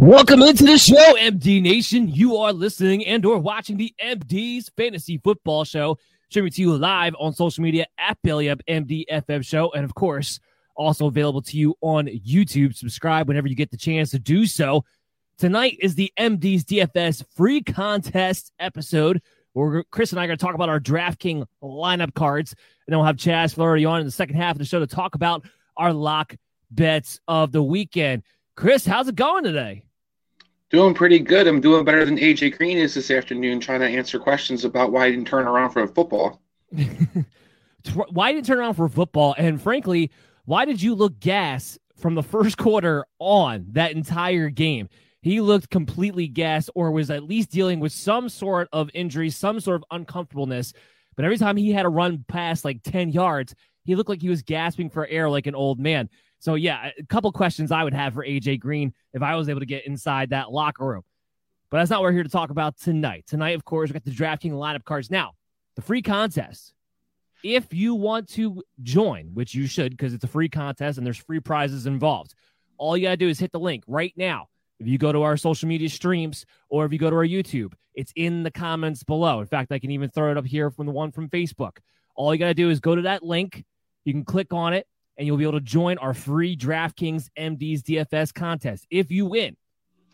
Welcome into the show, MD Nation. You are listening and or watching the MD's Fantasy Football Show, streaming to you live on social media at Belly Up MD FM Show, and of course, also available to you on YouTube. Subscribe whenever you get the chance to do so. Tonight is the MD's DFS free contest episode where Chris and I are going to talk about our DraftKings lineup cards, and then we'll have Chaz Flurry on in the second half of the show to talk about our lock bets of the weekend. Chris, how's it going today? Doing pretty good. I'm doing better than AJ Green is this afternoon, trying to answer questions about why he didn't turn around for football. why didn't turn around for football? And frankly, why did you look gas from the first quarter on that entire game? He looked completely gas or was at least dealing with some sort of injury, some sort of uncomfortableness. But every time he had to run past like 10 yards, he looked like he was gasping for air like an old man. So yeah, a couple questions I would have for AJ Green if I was able to get inside that locker room. But that's not what we're here to talk about tonight. Tonight, of course, we got the DraftKings lineup cards. Now, the free contest. If you want to join, which you should because it's a free contest and there's free prizes involved, all you got to do is hit the link right now. If you go to our social media streams or if you go to our YouTube, it's in the comments below. In fact, I can even throw it up here from the one from Facebook. All you got to do is go to that link. You can click on it and you'll be able to join our free DraftKings MD's DFS contest. If you win,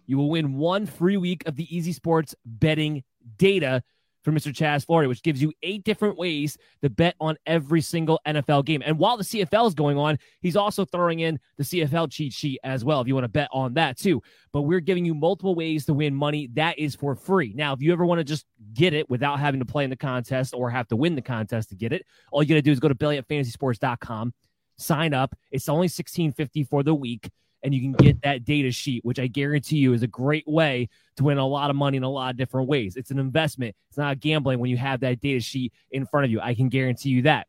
you will win one free week of the Easy Sports betting data from Mr. Chaz Florida, which gives you eight different ways to bet on every single NFL game. And while the CFL is going on, he's also throwing in the CFL cheat sheet as well, if you want to bet on that too. But we're giving you multiple ways to win money. That is for free. Now, if you ever want to just get it without having to play in the contest or have to win the contest to get it, all you got to do is go to bellyupfantasysports.com sign up. It's only 1650 for the week and you can get that data sheet, which I guarantee you is a great way to win a lot of money in a lot of different ways. It's an investment. It's not gambling when you have that data sheet in front of you. I can guarantee you that.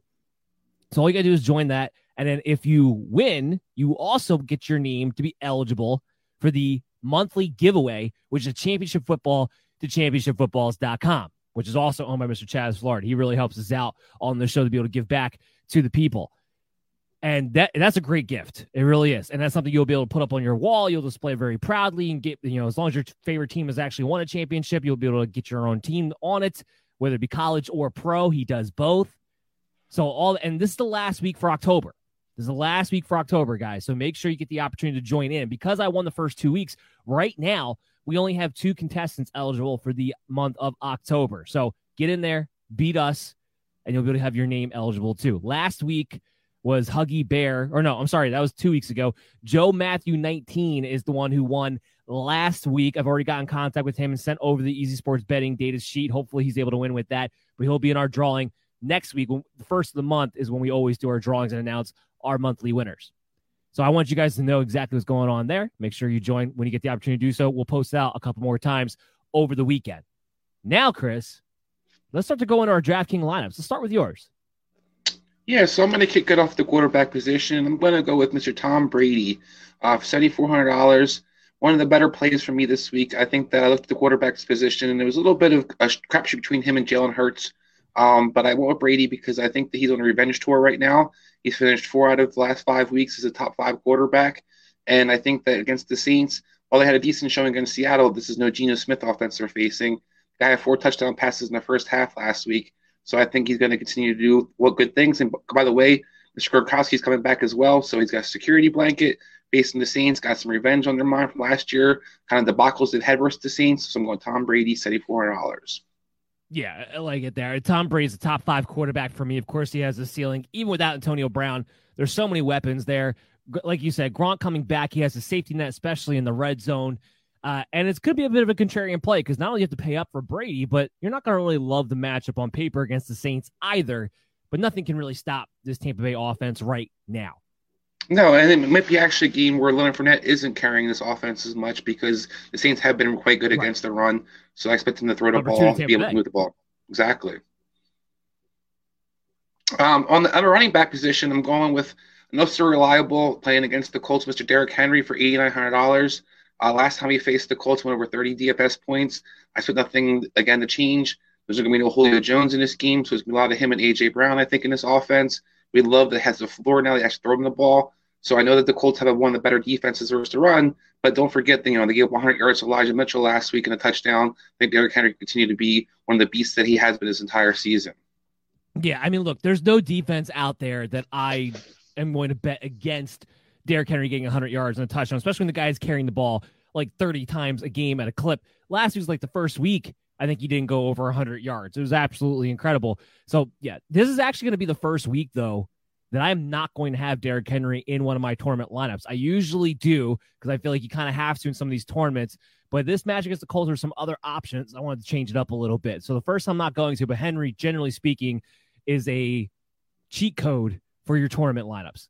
So all you got to do is join that. And then if you win, you also get your name to be eligible for the monthly giveaway, which is championship football to championshipfootballs.com, which is also owned by Mr. Chaz Florida. He really helps us out on the show to be able to give back to the people and that that's a great gift. It really is, and that's something you'll be able to put up on your wall. You'll display very proudly and get you know as long as your favorite team has actually won a championship, you'll be able to get your own team on it, whether it be college or pro. He does both. So all and this is the last week for October. This is the last week for October, guys. So make sure you get the opportunity to join in. Because I won the first two weeks, right now we only have two contestants eligible for the month of October. So get in there, beat us, and you'll be able to have your name eligible too. Last week was Huggy Bear, or no, I'm sorry, that was two weeks ago. Joe Matthew 19 is the one who won last week. I've already got in contact with him and sent over the Easy Sports betting data sheet. Hopefully, he's able to win with that, but he'll be in our drawing next week. The first of the month is when we always do our drawings and announce our monthly winners. So I want you guys to know exactly what's going on there. Make sure you join when you get the opportunity to do so. We'll post out a couple more times over the weekend. Now, Chris, let's start to go into our DraftKings lineups. Let's start with yours. Yeah, so I'm going to kick it off the quarterback position. I'm going to go with Mr. Tom Brady uh, for $7,400. One of the better plays for me this week. I think that I looked at the quarterback's position, and there was a little bit of a crapshoot between him and Jalen Hurts. Um, but I went with Brady because I think that he's on a revenge tour right now. He's finished four out of the last five weeks as a top five quarterback. And I think that against the Saints, while they had a decent showing against Seattle, this is no Geno Smith offense they're facing. Guy had four touchdown passes in the first half last week. So I think he's going to continue to do what good things. And by the way, Mr. Gronkowski's coming back as well, so he's got a security blanket facing the Saints. Got some revenge on their mind from last year, kind of debacles that had versus the Saints. So I'm going Tom Brady, seventy four hundred dollars. Yeah, I like it there. Tom Brady's a top five quarterback for me. Of course, he has a ceiling. Even without Antonio Brown, there's so many weapons there. Like you said, Gronk coming back, he has a safety net, especially in the red zone. Uh, and it's going to be a bit of a contrarian play because not only you have to pay up for Brady, but you're not going to really love the matchup on paper against the Saints either. But nothing can really stop this Tampa Bay offense right now. No, and it might be actually a game where Leonard Fournette isn't carrying this offense as much because the Saints have been quite good right. against the run. So I expect them to throw the ball, and be able to move the ball. Exactly. Um, on the on the running back position, I'm going with no so reliable playing against the Colts, Mr. Derrick Henry for eighty nine hundred dollars. Uh, last time he faced the Colts, went over 30 DFS points. I expect nothing again to change. There's going to be no Julio Jones in this game, so it's going to be a lot of him and AJ Brown, I think, in this offense. We love that has the floor now. They actually throw him the ball. So I know that the Colts have one of the better defenses versus to run, but don't forget that you know they gave 100 yards to Elijah Mitchell last week in a touchdown. I think Derrick Henry continue to be one of the beasts that he has been his entire season. Yeah, I mean, look, there's no defense out there that I am going to bet against Derrick Henry getting 100 yards and a touchdown, especially when the guy's carrying the ball like 30 times a game at a clip. Last week was like the first week. I think he didn't go over 100 yards. It was absolutely incredible. So, yeah, this is actually going to be the first week, though, that I'm not going to have Derrick Henry in one of my tournament lineups. I usually do because I feel like you kind of have to in some of these tournaments. But this match against the Colts are some other options. I wanted to change it up a little bit. So the first I'm not going to, but Henry, generally speaking, is a cheat code for your tournament lineups.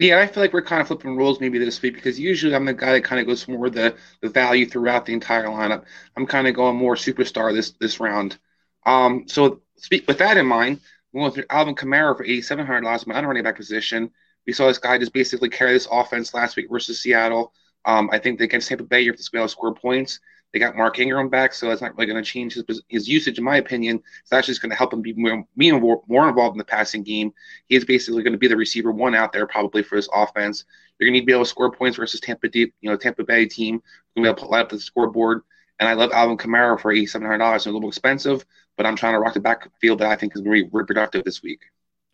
Yeah, I feel like we're kind of flipping rules maybe this week because usually I'm the guy that kind of goes more the the value throughout the entire lineup. I'm kind of going more superstar this this round. Um, so speak with that in mind, we're going through Alvin Kamara for 8,700 dollars my under running back position. We saw this guy just basically carry this offense last week versus Seattle. Um, I think against Tampa Bay, you have to be able to score points. They got Mark Ingram back, so that's not really going to change his his usage, in my opinion. It's actually just going to help him be more, more, involved in the passing game. He is basically going to be the receiver one out there probably for this offense. You're going to need to be able to score points versus Tampa Deep, you know, Tampa Bay team. Going to be able to light up the scoreboard. And I love Alvin Kamara for $8,700. It's a little expensive, but I'm trying to rock the backfield that I think is going to be reproductive this week.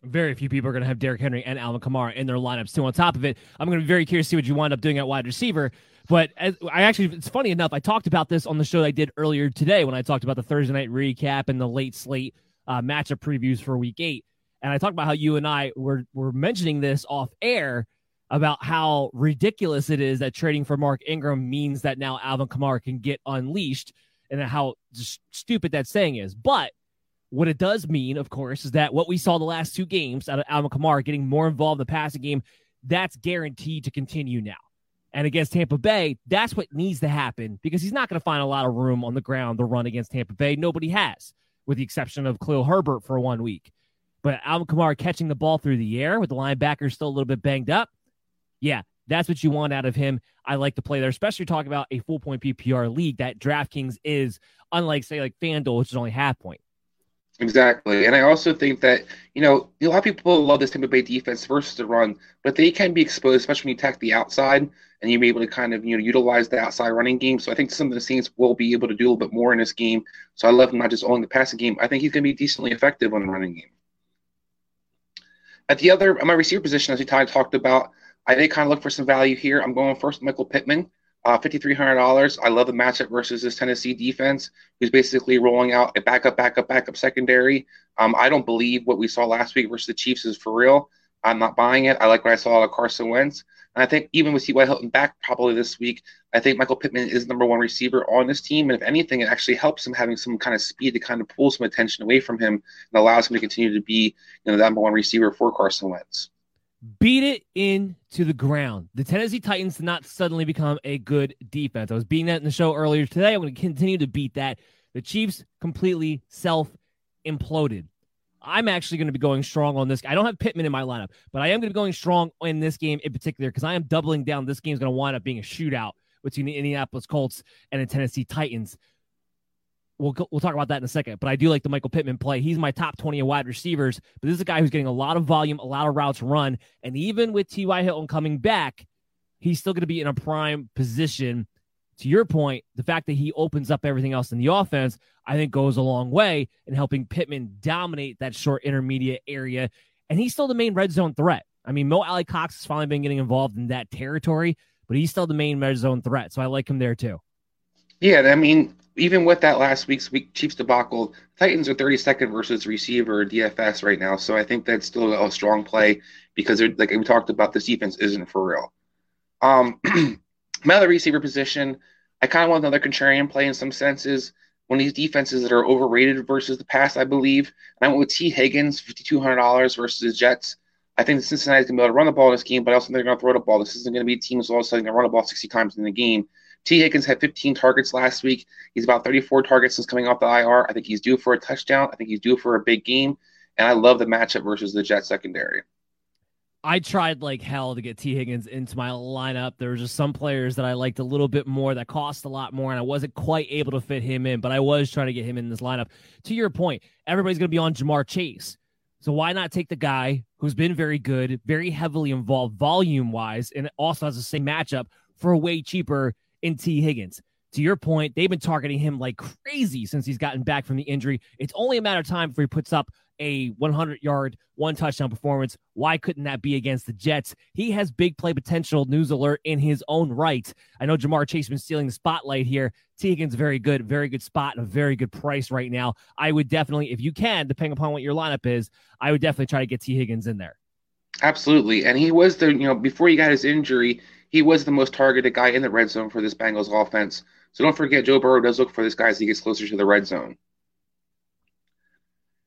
Very few people are going to have Derrick Henry and Alvin Kamara in their lineups too. On top of it, I'm going to be very curious to see what you wind up doing at wide receiver. But as, I actually, it's funny enough, I talked about this on the show I did earlier today when I talked about the Thursday night recap and the late slate uh, matchup previews for Week Eight, and I talked about how you and I were were mentioning this off air about how ridiculous it is that trading for Mark Ingram means that now Alvin Kamara can get unleashed, and how stupid that saying is. But what it does mean, of course, is that what we saw the last two games out of Alvin Kamara getting more involved in the passing game, that's guaranteed to continue now. And against Tampa Bay, that's what needs to happen because he's not going to find a lot of room on the ground to run against Tampa Bay. Nobody has, with the exception of Khalil Herbert for one week. But Alvin Kamara catching the ball through the air with the linebackers still a little bit banged up. Yeah, that's what you want out of him. I like to play there, especially talking about a full point PPR league that DraftKings is, unlike, say, like FanDuel, which is only half point. Exactly. And I also think that, you know, a lot of people love this Tampa Bay defense versus the run, but they can be exposed, especially when you attack the outside and you're able to kind of, you know, utilize the outside running game. So I think some of the Saints will be able to do a little bit more in this game. So I love him not just owning the passing game. I think he's going to be decently effective on the running game. At the other, my receiver position, as we talked about, I did kind of look for some value here. I'm going first Michael Pittman. Uh, $5,300. I love the matchup versus this Tennessee defense, who's basically rolling out a backup, backup, backup secondary. Um, I don't believe what we saw last week versus the Chiefs is for real. I'm not buying it. I like what I saw out of Carson Wentz. And I think even with T.Y. Hilton back probably this week, I think Michael Pittman is number one receiver on this team. And if anything, it actually helps him having some kind of speed to kind of pull some attention away from him and allows him to continue to be you know, the number one receiver for Carson Wentz beat it into the ground. The Tennessee Titans did not suddenly become a good defense. I was beating that in the show earlier today. I'm going to continue to beat that. The Chiefs completely self imploded. I'm actually going to be going strong on this. I don't have Pittman in my lineup, but I am going to be going strong in this game in particular because I am doubling down. This game is going to wind up being a shootout between the Indianapolis Colts and the Tennessee Titans. We'll we'll talk about that in a second, but I do like the Michael Pittman play. He's my top 20 wide receivers, but this is a guy who's getting a lot of volume, a lot of routes run, and even with T.Y. Hilton coming back, he's still going to be in a prime position to your point, the fact that he opens up everything else in the offense, I think goes a long way in helping Pittman dominate that short intermediate area. And he's still the main red zone threat. I mean, Mo Alie-Cox has finally been getting involved in that territory, but he's still the main red zone threat. So I like him there too. Yeah, I mean, even with that last week's week Chiefs debacle, Titans are 32nd versus receiver DFS right now. So I think that's still a strong play because, they're like we talked about, this defense isn't for real. Um, My other receiver position, I kind of want another contrarian play in some senses. One of these defenses that are overrated versus the past, I believe. And I went with Tee Higgins, $5,200 versus the Jets. I think the Cincinnati's going to be able to run the ball in this game, but I also think they're going to throw the ball. This isn't going to be a team that's all of a sudden going to run the ball 60 times in the game. Tee Higgins had 15 targets last week. He's about 34 targets since coming off the IR. I think he's due for a touchdown. I think he's due for a big game. And I love the matchup versus the Jets secondary. I tried like hell to get Tee Higgins into my lineup. There were just some players that I liked a little bit more that cost a lot more, and I wasn't quite able to fit him in, but I was trying to get him in this lineup. To your point, everybody's going to be on Ja'Marr Chase. So why not take the guy who's been very good, very heavily involved volume wise, and also has the same matchup for way cheaper in Tee Higgins? To your point, they've been targeting him like crazy since he's gotten back from the injury. It's only a matter of time before he puts up a 100 yard, one touchdown performance. Why couldn't that be against the Jets? He has big play potential, news alert, in his own right. I know Ja'Marr Chase been stealing the spotlight here. Tegan's very good, very good spot, and a very good price right now. I would definitely, if you can, depending upon what your lineup is, I would definitely try to get Tee Higgins in there. Absolutely. And he was the, you know, before he got his injury, he was the most targeted guy in the red zone for this Bengals offense. So don't forget, Joe Burrow does look for this guy as he gets closer to the red zone.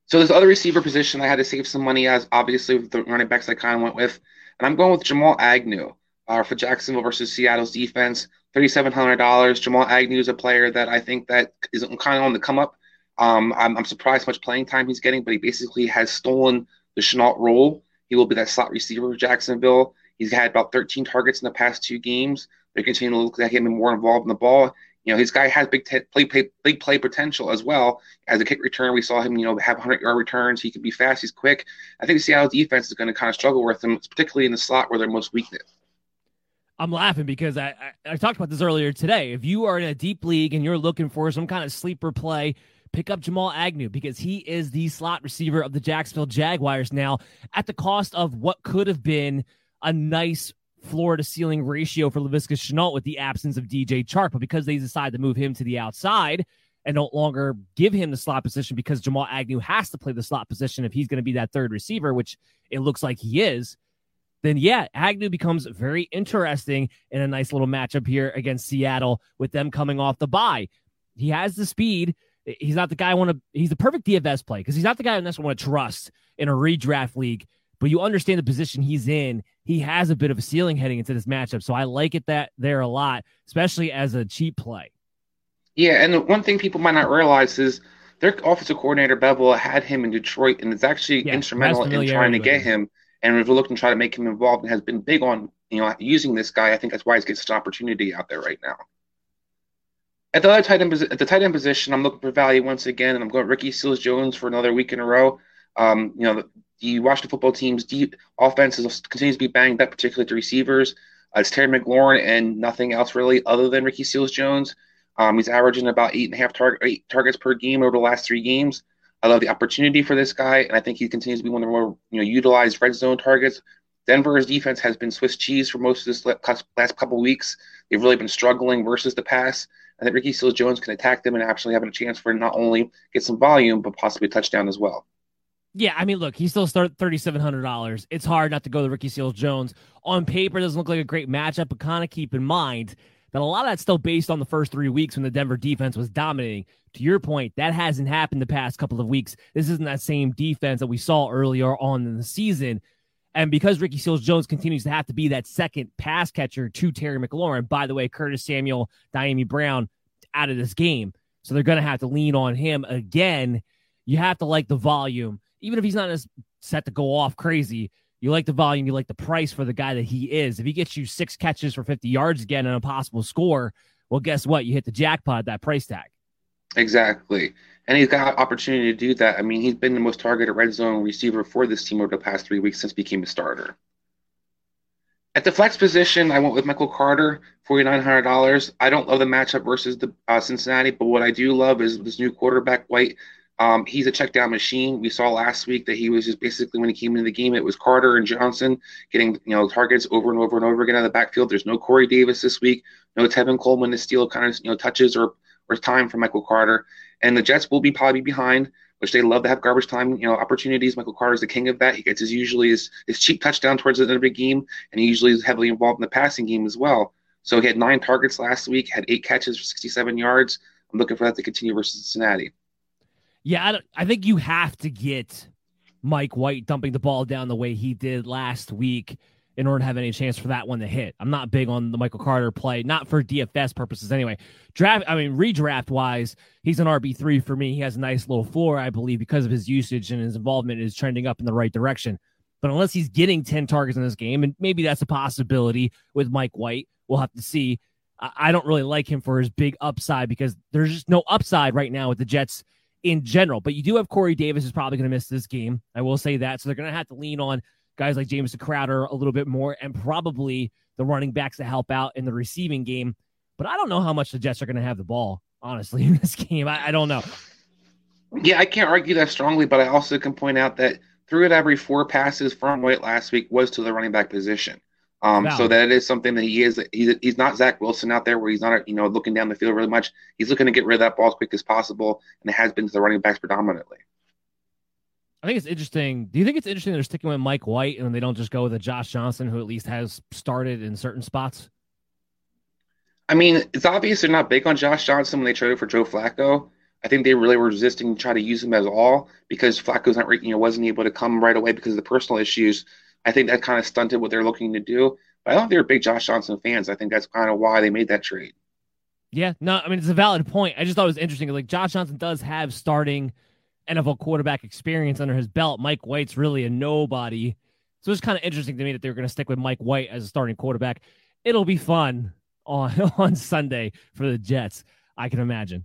So this other receiver position, I had to save some money as obviously with the running backs I kind of went with, and I'm going with Jamal Agnew uh, for Jacksonville versus Seattle's defense. Thirty-seven hundred dollars. Jamal Agnew is a player that I think that is kind of on the come up. Um, I'm, I'm, surprised how much playing time he's getting, but he basically has stolen the Shenault role. He will be that slot receiver for Jacksonville. He's had about 13 targets in the past two games. They're continuing to look like him and more involved in the ball. You know, his guy has big t- play, play, big play potential as well. As a kick return, we saw him, you know, have 100 yard returns. He can be fast. He's quick. I think the Seattle defense is going to kind of struggle with him, particularly in the slot where they're most weakness. I'm laughing because I, I, I talked about this earlier today. If you are in a deep league and you're looking for some kind of sleeper play, pick up Jamal Agnew because he is the slot receiver of the Jacksonville Jaguars now at the cost of what could have been a nice floor to ceiling ratio for Laviska Shenault with the absence of DJ Chark. But because they decide to move him to the outside and no longer give him the slot position because Jamal Agnew has to play the slot position if he's going to be that third receiver, which it looks like he is, then yeah, Agnew becomes very interesting in a nice little matchup here against Seattle with them coming off the bye. He has the speed. He's not the guy I want to, he's the perfect DFS play because he's not the guy I necessarily want to trust in a redraft league but you understand the position he's in. He has a bit of a ceiling heading into this matchup. So I like it that there a lot, especially as a cheap play. Yeah, and the one thing people might not realize is their offensive coordinator Bevell had him in Detroit and is actually yeah, instrumental in trying to get him and we've looked and try to make him involved and has been big on you know using this guy. I think that's why he's getting such an opportunity out there right now. At the other tight end at the tight end position, I'm looking for value once again, and I'm going Ricky Seals Jones for another week in a row. Um, you know, the Washington football team's deep offense continues to be banged up, particularly the receivers. Uh, it's Terry McLaurin and nothing else really other than Ricky Seals Jones. Um, he's averaging about eight and a half tar- eight targets per game over the last three games. I love the opportunity for this guy, and I think he continues to be one of the more you know utilized red zone targets. Denver's defense has been Swiss cheese for most of this last couple weeks. They've really been struggling versus the pass. I think Ricky Seals Jones can attack them and actually having a chance for not only get some volume but possibly a touchdown as well. Yeah, I mean, look, he still started thirty seven hundred dollars. It's hard not to go to Ricky Seals Jones. On paper, doesn't look like a great matchup, but kind of keep in mind that a lot of that's still based on the first three weeks when the Denver defense was dominating. To your point, that hasn't happened the past couple of weeks. This isn't that same defense that we saw earlier on in the season. And because Ricky Seals Jones continues to have to be that second pass catcher to Terry McLaurin, by the way, Curtis Samuel, Dyami Brown out of this game. So they're going to have to lean on him again. You have to like the volume even if he's not as set to go off crazy, you like the volume, you like the price for the guy that he is. If he gets you six catches for 50 yards again and a possible score, well, guess what? You hit the jackpot, that price tag. Exactly. And he's got opportunity to do that. I mean, he's been the most targeted red zone receiver for this team over the past three weeks since he became a starter. At the flex position, I went with Michael Carter, $4,900. I don't love the matchup versus the uh, Cincinnati, but what I do love is this new quarterback, White. Um, he's a check down machine. We saw last week that he was just basically when he came into the game, it was Carter and Johnson getting you know targets over and over and over again of the backfield. There's no Corey Davis this week, no Tevin Coleman to steal kind of you know touches or or time for Michael Carter. And the Jets will be probably behind which they love to have garbage time, you know, opportunities. Michael Carter is the king of that. He gets his usually his, his cheap touchdown towards the end of the game, and he usually is heavily involved in the passing game as well. So he had nine targets last week, had eight catches for 67 yards. I'm looking for that to continue versus Cincinnati. Yeah, I, I think you have to get Mike White dumping the ball down the way he did last week in order to have any chance for that one to hit. I'm not big on the Michael Carter play, not for DFS purposes anyway. Draft, I mean, redraft wise, he's an RB3 for me. He has a nice little floor, I believe, because of his usage and his involvement is trending up in the right direction. But unless he's getting 10 targets in this game, and maybe that's a possibility with Mike White, we'll have to see. I don't really like him for his big upside because there's just no upside right now with the Jets in general. But you do have Corey Davis is probably going to miss this game. I will say that. So they're going to have to lean on guys like Jamison Crowder a little bit more, and probably the running backs to help out in the receiving game. But I don't know how much the Jets are going to have the ball, honestly, in this game. I, I don't know. Yeah, I can't argue that strongly, but I also can point out that three out every four passes from White last week was to the running back position. Um, so that is something that he is. He's, he's not Zach Wilson out there where he's not, you know, looking down the field really much. He's looking to get rid of that ball as quick as possible, and it has been to the running backs predominantly. I think it's interesting. Do you think it's interesting they're sticking with Mike White and they don't just go with a Josh Johnson who at least has started in certain spots? I mean, it's obvious they're not big on Josh Johnson when they traded for Joe Flacco. I think they really were resisting to try to use him as all because Flacco's not, you know, wasn't able to come right away because of the personal issues. I think that kind of stunted what they're looking to do. But I don't think they're big Josh Johnson fans. I think that's kind of why they made that trade. Yeah, no, I mean it's a valid point. I just thought it was interesting. Like Josh Johnson does have starting NFL quarterback experience under his belt. Mike White's really a nobody. So it's kind of interesting to me that they're going to stick with Mike White as a starting quarterback. It'll be fun on on Sunday for the Jets, I can imagine.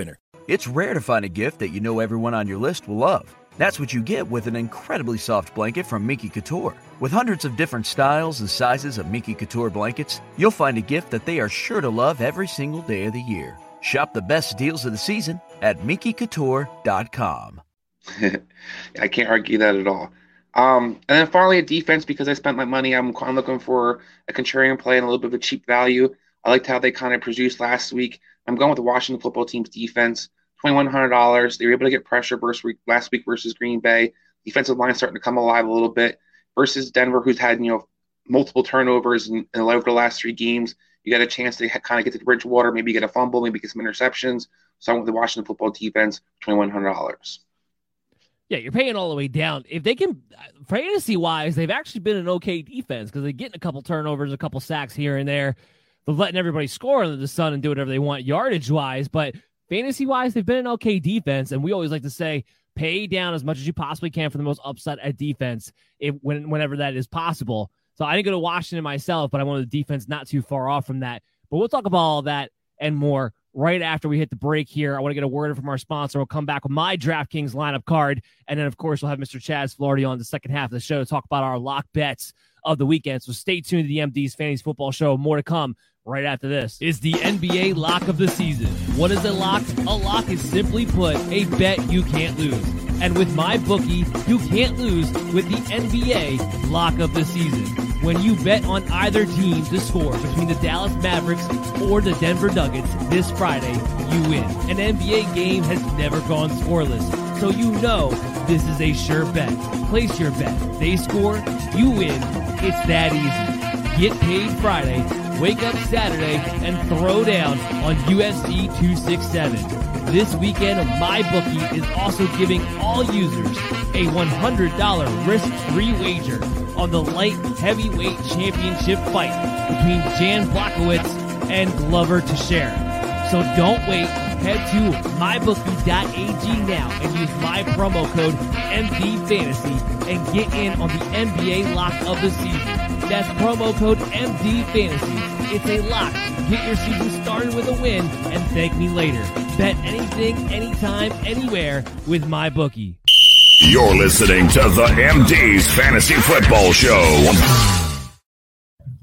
It's rare to find a gift that you know everyone on your list will love. That's what you get with an incredibly soft blanket from Minky Couture. With hundreds of different styles and sizes of Minky Couture blankets, you'll find a gift that they are sure to love every single day of the year. Shop the best deals of the season at MinkyCouture.com. I can't argue that at all. Um, and then finally, a defense because I spent my money. I'm, I'm looking for a contrarian play and a little bit of a cheap value. I liked how they kind of produced last week. I'm going with the Washington football team's defense. $2,100. They were able to get pressure last week versus Green Bay. Defensive line starting to come alive a little bit versus Denver, who's had, you know, multiple turnovers in, in over the last three games. You got a chance to kind of get to Bridgewater, maybe get a fumble, maybe get some interceptions. So I went with the Washington football defense, $2,100. Yeah, you're paying all the way down. If they can, fantasy wise, they've actually been an okay defense because they're getting a couple turnovers, a couple sacks here and there. They're letting everybody score under the sun and do whatever they want yardage wise. But fantasy wise, they've been an okay defense. And we always like to say, pay down as much as you possibly can for the most upset at defense if, when, whenever that is possible. So I didn't go to Washington myself, but I wanted the defense not too far off from that. But we'll talk about all that and more right after we hit the break here. I want to get a word from our sponsor. We'll come back with my DraftKings lineup card. And then, of course, we'll have Mr. Chaz Flaherty on the second half of the show to talk about our lock bets of the weekend. So stay tuned to the MD's Fantasy Football Show. More to come right after this. Is the NBA lock of the season. What is a lock? A lock is simply put a bet you can't lose. And with my bookie, you can't lose with the NBA lock of the season. When you bet on either team to score between the Dallas Mavericks or the Denver Nuggets this Friday, you win. An NBA game has never gone scoreless. so you know this is a sure bet. Place your bet. They score, you win. It's that easy. Get paid Friday, wake up Saturday, and throw down on UFC 267. This weekend, MyBookie is also giving all users a $100 risk-free wager on the light heavyweight championship fight between Jan Blachowicz and Glover Teixeira. So don't wait. Head to mybookie.ag now and use my promo code MDFantasy and get in on the NBA lock of the season. That's promo code MDFantasy. It's a lock. Get your season started with a win and thank me later. Bet anything, anytime, anywhere with my bookie. You're listening to the MD's Fantasy Football Show.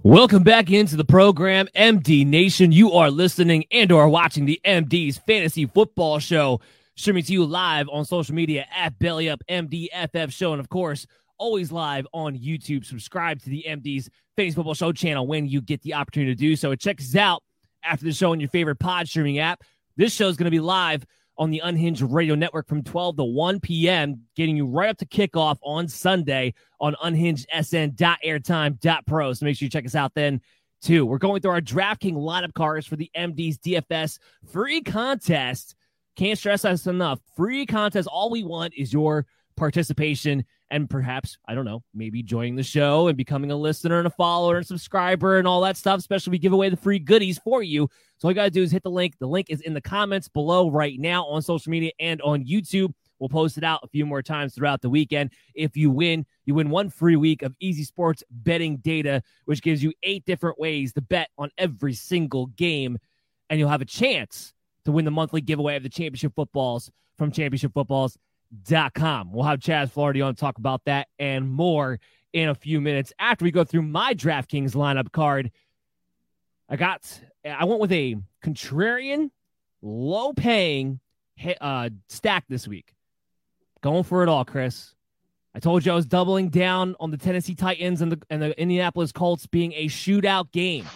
Welcome back into the program, MD Nation. You are listening and or watching the MD's Fantasy Football Show, streaming to you live on social media at Belly Up MDFF Show, and of course, always live on YouTube. Subscribe to the MD's Fantasy Football Show channel when you get the opportunity to do so. Check us out after the show on your favorite pod streaming app. This show is going to be live on the Unhinged Radio Network from 12 to 1 p.m., getting you right up to kickoff on Sunday on unhingedsn.airtime.pro. So make sure you check us out then, too. We're going through our DraftKings lineup cards for the MD's DFS free contest. Can't stress us enough. Free contest. All we want is your participation and perhaps, I don't know, maybe joining the show and becoming a listener and a follower and subscriber and all that stuff. Especially we give away the free goodies for you. So all you got to do is hit the link. The link is in the comments below right now on social media and on YouTube. We'll post it out a few more times throughout the weekend. If you win, you win one free week of Easy Sports betting data, which gives you eight different ways to bet on every single game. And you'll have a chance to win the monthly giveaway of the championship footballs from Championship Footballs com. We'll have Chaz Flaherty on to talk about that and more in a few minutes after we go through my DraftKings lineup card. I got, I went with a contrarian, low paying uh, stack this week. Going for it all, Chris. I told you I was doubling down on the Tennessee Titans and the, and the Indianapolis Colts being a shootout game.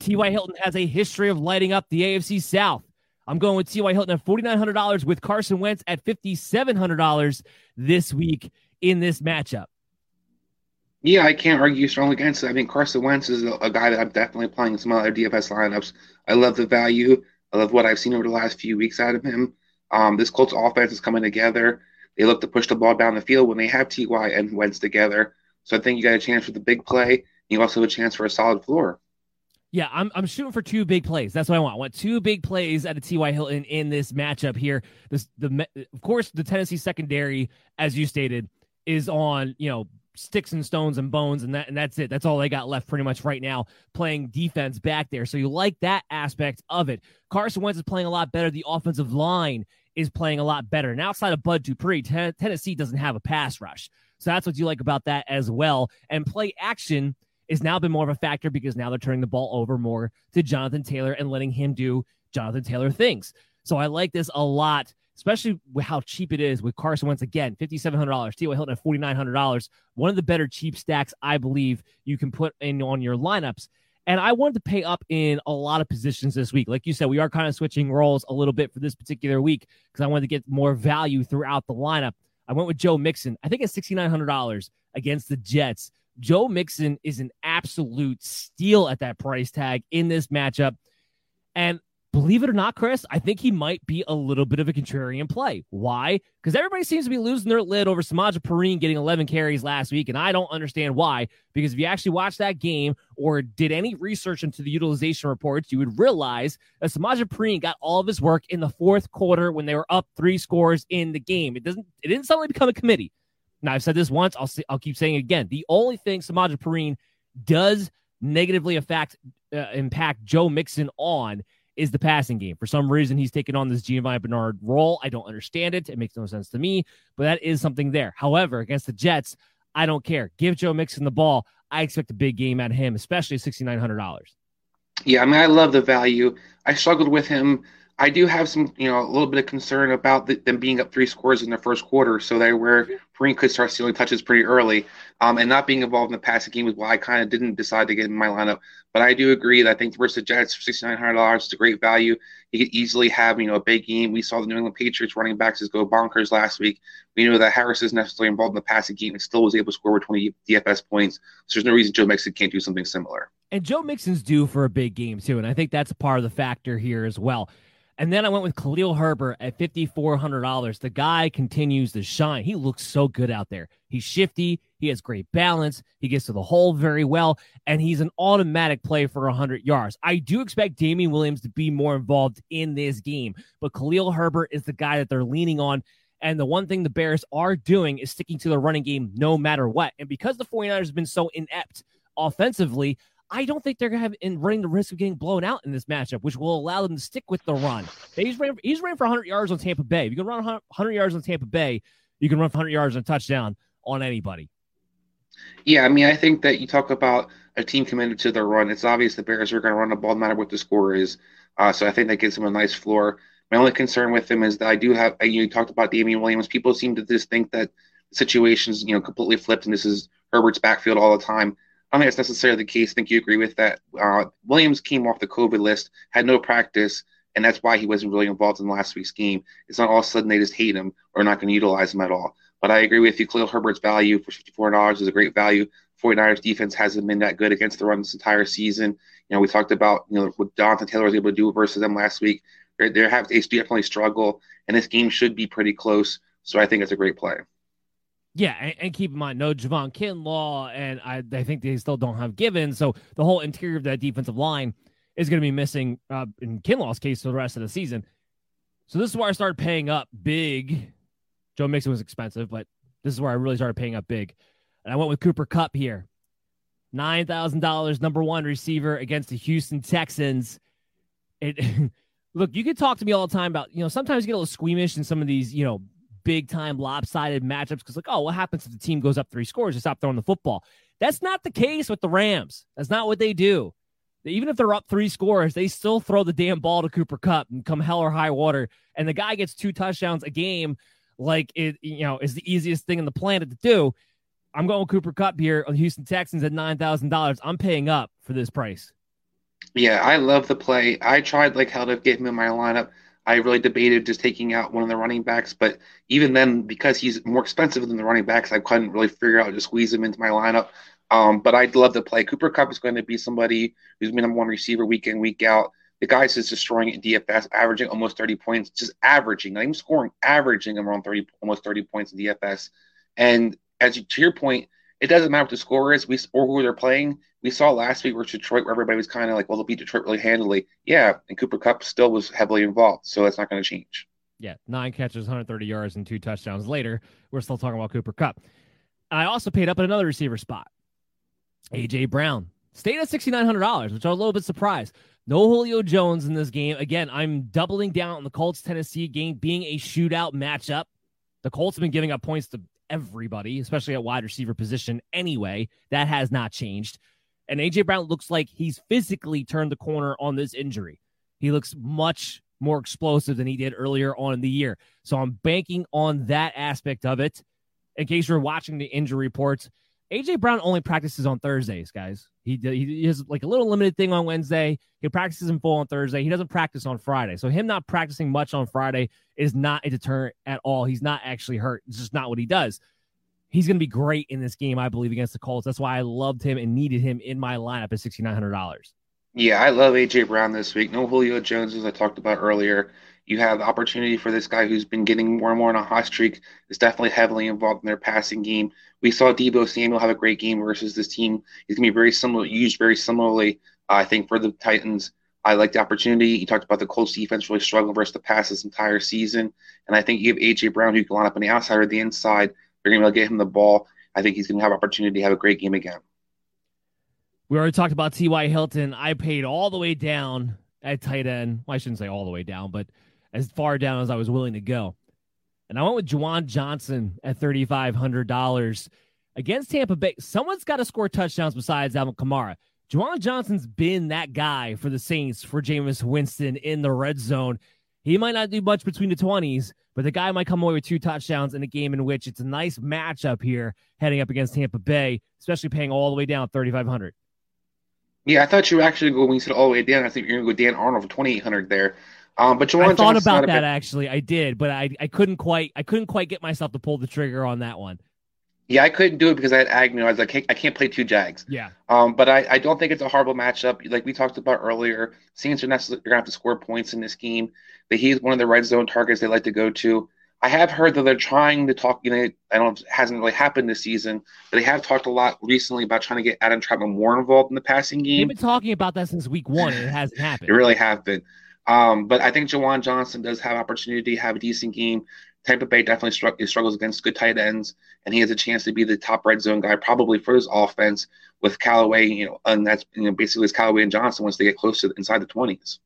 T.Y. Hilton has a history of lighting up the AFC South. I'm going with T.Y. Hilton at $4,900 with Carson Wentz at $5,700 this week in this matchup. Yeah, I can't argue strongly against it. I mean, Carson Wentz is a, guy that I'm definitely playing in some other DFS lineups. I love the value. I love what I've seen over the last few weeks out of him. Um, this Colts offense is coming together. They look to push the ball down the field when they have Ty and Wentz together. So I think you got a chance for the big play. You also have a chance for a solid floor. Yeah, I'm, I'm shooting for two big plays. That's what I want. I want two big plays at a T.Y. Hilton in this matchup here. This the of course the Tennessee secondary, as you stated, is on you know sticks and stones and bones, and that and that's it. That's all they got left pretty much right now, playing defense back there. So you like that aspect of it. Carson Wentz is playing a lot better. The offensive line is playing a lot better. And outside of Bud Dupree, T- Tennessee doesn't have a pass rush. So that's what you like about that as well. And play action is now been more of a factor because now they're turning the ball over more to Jonathan Taylor and letting him do Jonathan Taylor things. So I like this a lot, especially with how cheap it is with Carson Wentz again, $5,700, T.Y. Hilton at $4,900. One of the better cheap stacks I believe you can put in on your lineups. And I wanted to pay up in a lot of positions this week. Like you said, we are kind of switching roles a little bit for this particular week because I wanted to get more value throughout the lineup. I went with Joe Mixon. I think it's $6,900 against the Jets. Joe Mixon is an absolute steal at that price tag in this matchup. And believe it or not, Chris, I think he might be a little bit of a contrarian play. Why? Because everybody seems to be losing their lid over Samaje Perine getting 11 carries last week, and I don't understand why. Because if you actually watched that game or did any research into the utilization reports, you would realize that Samaje Perine got all of his work in the fourth quarter when they were up three scores in the game. It doesn't. It didn't suddenly become a committee. Now I've said this once. I'll say, I'll keep saying it again. The only thing Perine does negatively affect uh, impact Joe Mixon on is the passing game. For some reason, he's taken on this Giovani Bernard role. I don't understand it. It makes no sense to me, but that is something there. However, against the Jets, I don't care. Give Joe Mixon the ball. I expect a big game out of him, especially $6,900. Yeah, I mean, I love the value. I struggled with him I do have some, you know, a little bit of concern about the, them being up three scores in their first quarter, so they were Perine could start stealing touches pretty early, um, and not being involved in the passing game was why I kind of didn't decide to get in my lineup. But I do agree that I think versus the Jets for sixty nine hundred dollars is a great value. He could easily have, you know, a big game. We saw the New England Patriots running backs just go bonkers last week. We know that Harris is necessarily involved in the passing game and still was able to score over twenty DFS points. So there's no reason Joe Mixon can't do something similar. And Joe Mixon's due for a big game too, and I think that's part of the factor here as well. And then I went with Khalil Herbert at $5,400. The guy continues to shine. He looks so good out there. He's shifty. He has great balance. He gets to the hole very well. And he's an automatic play for 100 yards. I do expect Damien Williams to be more involved in this game, but Khalil Herbert is the guy that they're leaning on. And the one thing the Bears are doing is sticking to the running game no matter what. And because the 49ers have been so inept offensively, I don't think they're going to have in running the risk of getting blown out in this matchup, which will allow them to stick with the run. He's ran, he's ran for 100 yards on Tampa Bay. If you can run 100 yards on Tampa Bay, you can run 100 yards on touchdown on anybody. Yeah, I mean, I think that you talk about a team committed to their run. It's obvious the Bears are going to run the ball no matter what the score is. Uh, so I think that gives them a nice floor. My only concern with them is that I do have, you, talked about Damien Williams. People seem to just think that situations, you know, completely flipped and this is Herbert's backfield all the time. I don't think that's necessarily the case. I think you agree with that. Uh, Williams came off the COVID list, had no practice, and that's why he wasn't really involved in last week's game. It's not all of a sudden they just hate him or not going to utilize him at all. But I agree with you. Khalil Herbert's value for $54 is a great value. 49ers defense hasn't been that good against the run this entire season. You know, we talked about, you know, what Jonathan Taylor was able to do versus them last week. They they have they definitely struggle, and this game should be pretty close. So I think it's a great play. Yeah, and, and, keep in mind, no Javon Kinlaw, and I, I think they still don't have Given. So the whole interior of that defensive line is going to be missing uh, in Kinlaw's case for the rest of the season. So this is where I started paying up big. Joe Mixon was expensive, but this is where I really started paying up big. And I went with Cooper Kupp here. $9,000 number one receiver against the Houston Texans. It look, you can talk to me all the time about, you know, sometimes you get a little squeamish in some of these, you know, big time lopsided matchups because, like, oh, what happens if the team goes up three scores? They stop throwing the football. That's not the case with the Rams. That's not what they do. Even if they're up three scores, they still throw the damn ball to Cooper Kupp and come hell or high water. And the guy gets two touchdowns a game, like it, you know, is the easiest thing in the planet to do. I'm going Cooper Kupp here on Houston Texans at nine thousand dollars. I'm paying up for this price. Yeah, I love the play. I tried like how to get him in my lineup. I really debated just taking out one of the running backs, but even then, because he's more expensive than the running backs, I couldn't really figure out to squeeze him into my lineup. Um, but I'd love to play. Cooper Kupp is going to be somebody who's been number one receiver week in, week out. The guy's just destroying it DFS, averaging almost 30 points, just averaging, not even scoring, averaging around 30, almost 30 points in DFS. And as you, to your point, it doesn't matter what the score is we, or who they're playing. We saw last week where Detroit, where everybody was kind of like, well, they'll beat Detroit really handily. Yeah, and Cooper Kupp still was heavily involved, so that's not going to change. Yeah, nine catches, 130 yards, and two touchdowns later. We're still talking about Cooper Kupp. I also paid up at another receiver spot. AJ Brown stayed at $6,900, which I'm a little bit surprised. No Julio Jones in this game. Again, I'm doubling down on the Colts Tennessee game being a shootout matchup. The Colts have been giving up points to everybody, especially at wide receiver position anyway. That has not changed. And AJ Brown looks like he's physically turned the corner on this injury. He looks much more explosive than he did earlier on in the year. So I'm banking on that aspect of it. In case you're watching the injury reports, AJ Brown only practices on Thursdays, guys. He he has like a little limited thing on Wednesday. He practices in full on Thursday. He doesn't practice on Friday. So him not practicing much on Friday is not a deterrent at all. He's not actually hurt. It's just not what he does. He's going to be great in this game, I believe, against the Colts. That's why I loved him and needed him in my lineup at sixty nine hundred dollars. Yeah, I love AJ Brown this week. No Julio Jones, as I talked about earlier. You have the opportunity for this guy who's been getting more and more on a hot streak. Is definitely heavily involved in their passing game. We saw Deebo Samuel have a great game versus this team. He's gonna be very similar, used very similarly. Uh, I think for the Titans. I like the opportunity. You talked about the Colts defense really struggling versus the pass this entire season, and I think you have AJ Brown who can line up on the outside or the inside. They're gonna be able to get him the ball. I think he's gonna have opportunity to have a great game again. We already talked about T.Y. Hilton. I paid all the way down at tight end. Well, I shouldn't say all the way down, but as far down as I was willing to go. And I went with Juwan Johnson at $3,500 against Tampa Bay. Someone's got to score touchdowns besides Alvin Kamara. Juwan Johnson's been that guy for the Saints for Jameis Winston in the red zone. He might not do much between the 20s, but the guy might come away with two touchdowns in a game in which it's a nice matchup here heading up against Tampa Bay, especially paying all the way down 3500 Yeah, I thought you were actually going you said all the way down. I think you're going to go Dan Arnold for 2800 there. Um, but Juwan I thought Johnson's about that bad- actually. I did, but I, I couldn't quite I couldn't quite get myself to pull the trigger on that one. Yeah, I couldn't do it because I had Agnew. I was like, I can't, I can't play two Jags. Yeah. Um, but I, I don't think it's a horrible matchup. Like we talked about earlier, Saints are necessarily going to have to score points in this game. That he's one of the red zone targets they like to go to. I have heard that they're trying to talk. You know, I don't. It hasn't really happened this season, but they have talked a lot recently about trying to get Adam Trautman more involved in the passing game. They've been talking about that since week one, and it hasn't happened. it really have been. Um, but I think Juwan Johnson does have opportunity to have a decent game. Tampa Bay definitely strugg- struggles against good tight ends, and he has a chance to be the top red zone guy probably for his offense with Callaway. You know, and that's you know basically it's Callaway and Johnson once they get close to inside the twenties.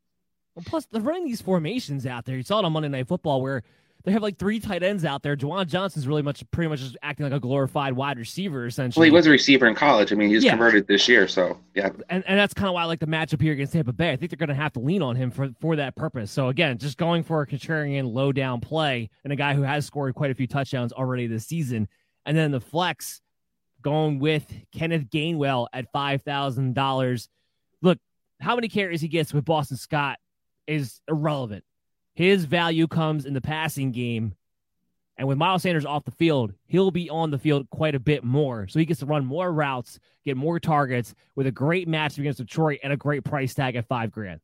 Well, plus, they're running these formations out there. You saw it on Monday Night Football where they have like three tight ends out there. Juwan Johnson's really much, pretty much just acting like a glorified wide receiver, essentially. Well, he was a receiver in college. I mean, he's Yeah. converted this year, so yeah. and, and that's kind of why I like the matchup here against Tampa Bay. I think they're going to have to lean on him for, for that purpose. So again, just going for a contrarian low down play and a guy who has scored quite a few touchdowns already this season. And then the flex going with Kenneth Gainwell at five thousand dollars. Look, how many carries he gets with Boston Scott is irrelevant. His value comes in the passing game. And with Miles Sanders off the field, he'll be on the field quite a bit more. So he gets to run more routes, get more targets with a great match against Detroit and a great price tag at five grand.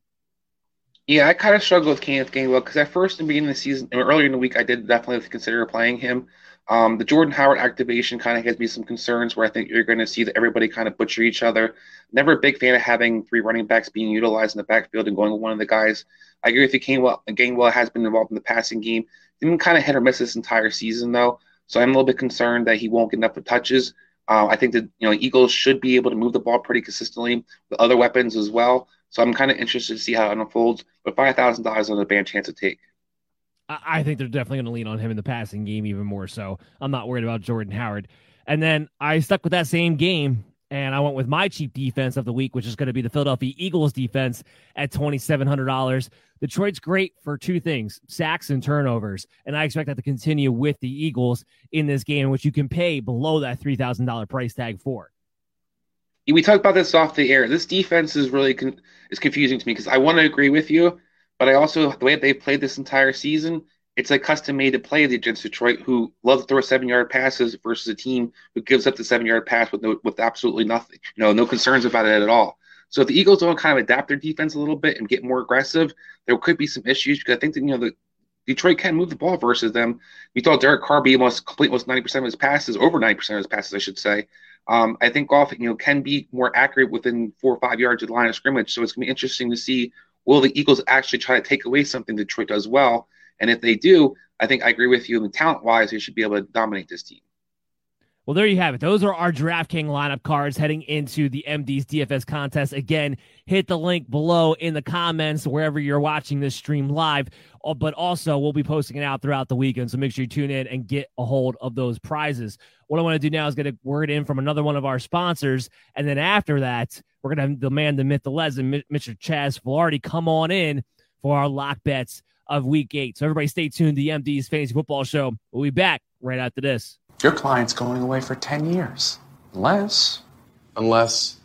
Yeah, I kind of struggle with Kenneth Gainwell because at first in the beginning of the season, or earlier in the week, I did definitely consider playing him. Um, the Jordan Howard activation kind of gives me some concerns where I think you're going to see that everybody kind of butcher each other. Never a big fan of having three running backs being utilized in the backfield and going with one of the guys. I agree with you, Gainwell. Gainwell has been involved in the passing game. Been kind of hit or miss this entire season, though. So I'm a little bit concerned that he won't get enough of touches. Uh, I think that you know Eagles should be able to move the ball pretty consistently with other weapons as well. So I'm kind of interested to see how it unfolds. But five thousand dollars on a bad chance to take. I, I think they're definitely going to lean on him in the passing game even more so. I'm not worried about Jordan Howard. And then I stuck with that same game and I went with my cheap defense of the week, which is going to be the Philadelphia Eagles defense at $2,700. Detroit's great for two things sacks and turnovers. And I expect that to continue with the Eagles in this game, which you can pay below that $3,000 price tag for. We talked about this off the air. This defense is really con- is confusing to me because I want to agree with you, but I also the way they've played this entire season, it's like custom made to play against Detroit, who love to throw seven yard passes versus a team who gives up the seven yard pass with no, with absolutely nothing, you know, no concerns about it at all. So if the Eagles don't kind of adapt their defense a little bit and get more aggressive, there could be some issues because I think that you know the Detroit can move the ball versus them. We thought Derek Carr be almost complete almost ninety percent of his passes, over ninety percent of his passes, I should say. Um, I think Goff, you know, can be more accurate within four or five yards of the line of scrimmage. So it's gonna be interesting to see will the Eagles actually try to take away something Detroit does well, and if they do, I think I agree with you. And talent wise, they should be able to dominate this team. Well, there you have it. Those are our DraftKings lineup cards heading into the MD's DFS contest. Again, hit the link below in the comments wherever you're watching this stream live. Uh, But also, we'll be posting it out throughout the weekend. So make sure you tune in and get a hold of those prizes. What I want to do now is get a word in from another one of our sponsors. And then after that, we're going to have the man, the myth, the legend, Mr. Chaz Flaherty, come on in for our lock bets of week eight. So everybody stay tuned the MD's Fantasy Football Show. We'll be back right after this. Your client's going away for 10 years. Unless. Unless.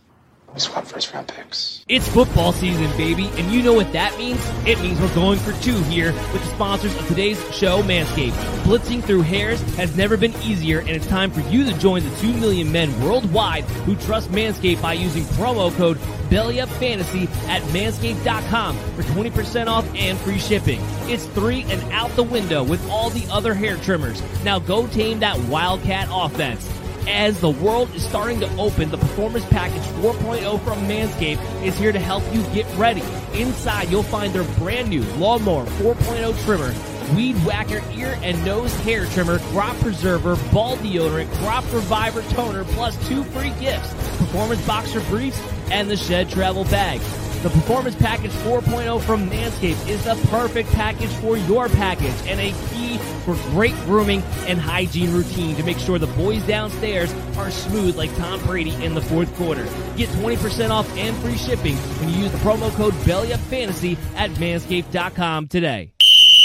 We swap first round picks. It's football season, baby, and you know what that means? It means we're going for two here with the sponsors of today's show, Manscaped. Blitzing through hairs has never been easier, and it's time for you to join the 2 million men worldwide who trust Manscaped by using promo code BellyUpFantasy at manscaped.com for 20% off and free shipping. It's three and out the window with all the other hair trimmers. Now go tame that Wildcat offense. As the world is starting to open, the Performance Package 4.0 from Manscaped is here to help you get ready. Inside, you'll find their brand new Lawnmower 4.0 trimmer, Weed Whacker ear and nose hair trimmer, crop preserver, ball deodorant, crop reviver toner, plus two free gifts, performance boxer briefs, and the shed travel bag. The Performance Package 4.0 from Manscaped is the perfect package for your package and a key for great grooming and hygiene routine to make sure the boys downstairs are smooth like Tom Brady in the fourth quarter. Get 20% off and free shipping when you use the promo code BellyUpFantasy at manscaped.com today.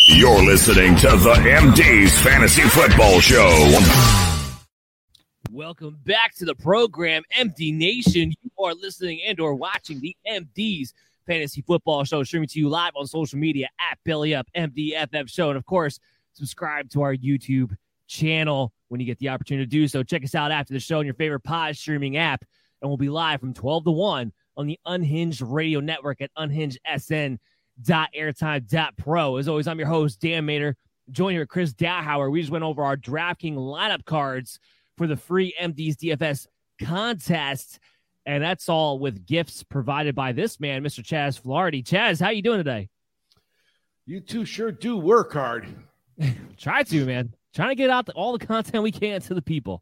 You're listening to the MD's Fantasy Football Show. Welcome back to the program, MD Nation. You are listening and or watching the MD's Fantasy Football Show, streaming to you live on social media at Belly Up MDFF Show, and of course, subscribe to our YouTube channel when you get the opportunity to do so. Check us out after the show on your favorite pod streaming app, and we'll be live from 12 to 1 on the Unhinged Radio Network at unhingedsn.airtime.pro. As always, I'm your host, Dan Mater. Join here, Chris Dowhauer. We just went over our DraftKings lineup cards for the free MD's DFS contest. And that's all with gifts provided by this man, Mr. Chaz Flaherty. Chaz, how you doing today? You two sure do work hard. Try to, man. Trying to get out the, all the content we can to the people.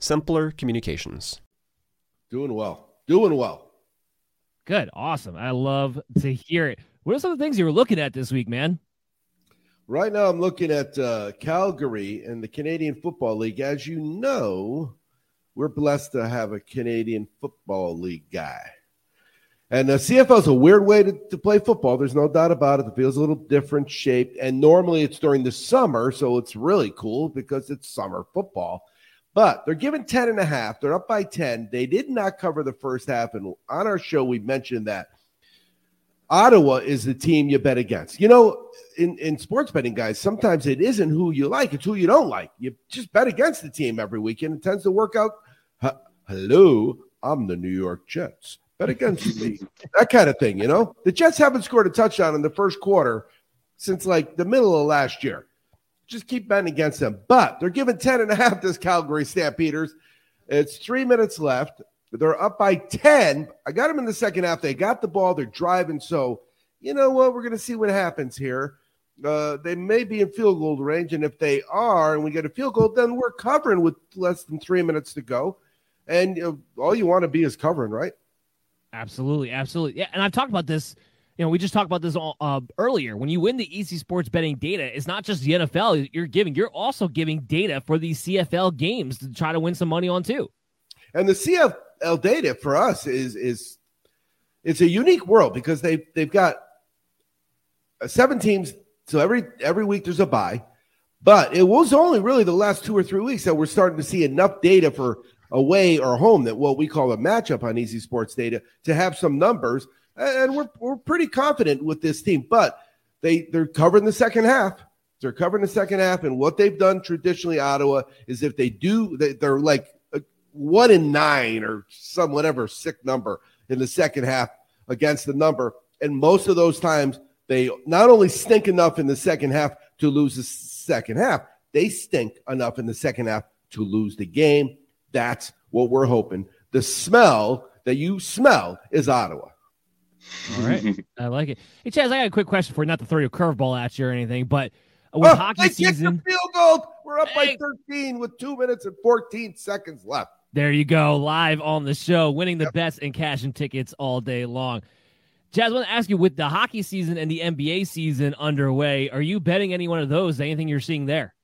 simpler communications. Doing well. Doing well. Good. Awesome. I love to hear it. What are some of the things you were looking at this week, man? Right now, I'm looking at uh, Calgary and the Canadian Football League. As you know, we're blessed to have a Canadian Football League guy. And the CFL is a weird way to, to play football. There's no doubt about it. It feels a little different shaped. And normally it's during the summer, so it's really cool because it's summer football. But they're given 10 and a half. They're up by 10. They did not cover the first half. And on our show, we mentioned that Ottawa is the team you bet against. You know, in, in sports betting, guys, sometimes it isn't who you like, it's who you don't like. You just bet against the team every weekend. It tends to work out. Hello, I'm the New York Jets. Bet against me. That kind of thing, you know? The Jets haven't scored a touchdown in the first quarter since like the middle of last year just keep betting against them. But they're giving 10 and a half this Calgary Stampeders. It's three minutes left. They're up by 10. I got them in the second half. They got the ball. They're driving. So, you know what? We're going to see what happens here. Uh, they may be in field goal range. And if they are, and we get a field goal, then we're covering with less than three minutes to go. And all you want to be is covering, right? Absolutely. Absolutely. Yeah. And I've talked about this you know, we just talked about this uh, earlier. When you win the Easy Sports betting data, it's not just the NFL you're giving; you're also giving data for these CFL games to try to win some money on too. And the CFL data for us is is it's a unique world because they they've got uh, seven teams, so every every week there's a bye. But it was only really the last two or three weeks that we're starting to see enough data for away or home that what we call a matchup on Easy Sports Data to have some numbers and we're we're pretty confident with this team. But they they're covering the second half. They're covering the second half, and what they've done traditionally, Ottawa, is if they do, they, they're like one in nine or some whatever sick number in the second half against the number, and most of those times they not only stink enough in the second half to lose the second half, they stink enough in the second half to lose the game. That's what we're hoping. The smell that you smell is Ottawa. All right. I like it. Hey, Chaz, I got a quick question for you, not to throw your curveball at you or anything, but with oh, hockey season. field goal. We're up hey. by 13 with two minutes and 14 seconds left. There you go. Live on the show, winning the yep. bets and cashing tickets all day long. Chaz, I want to ask you with the hockey season and the NBA season underway, are you betting any one of those? Anything you're seeing there?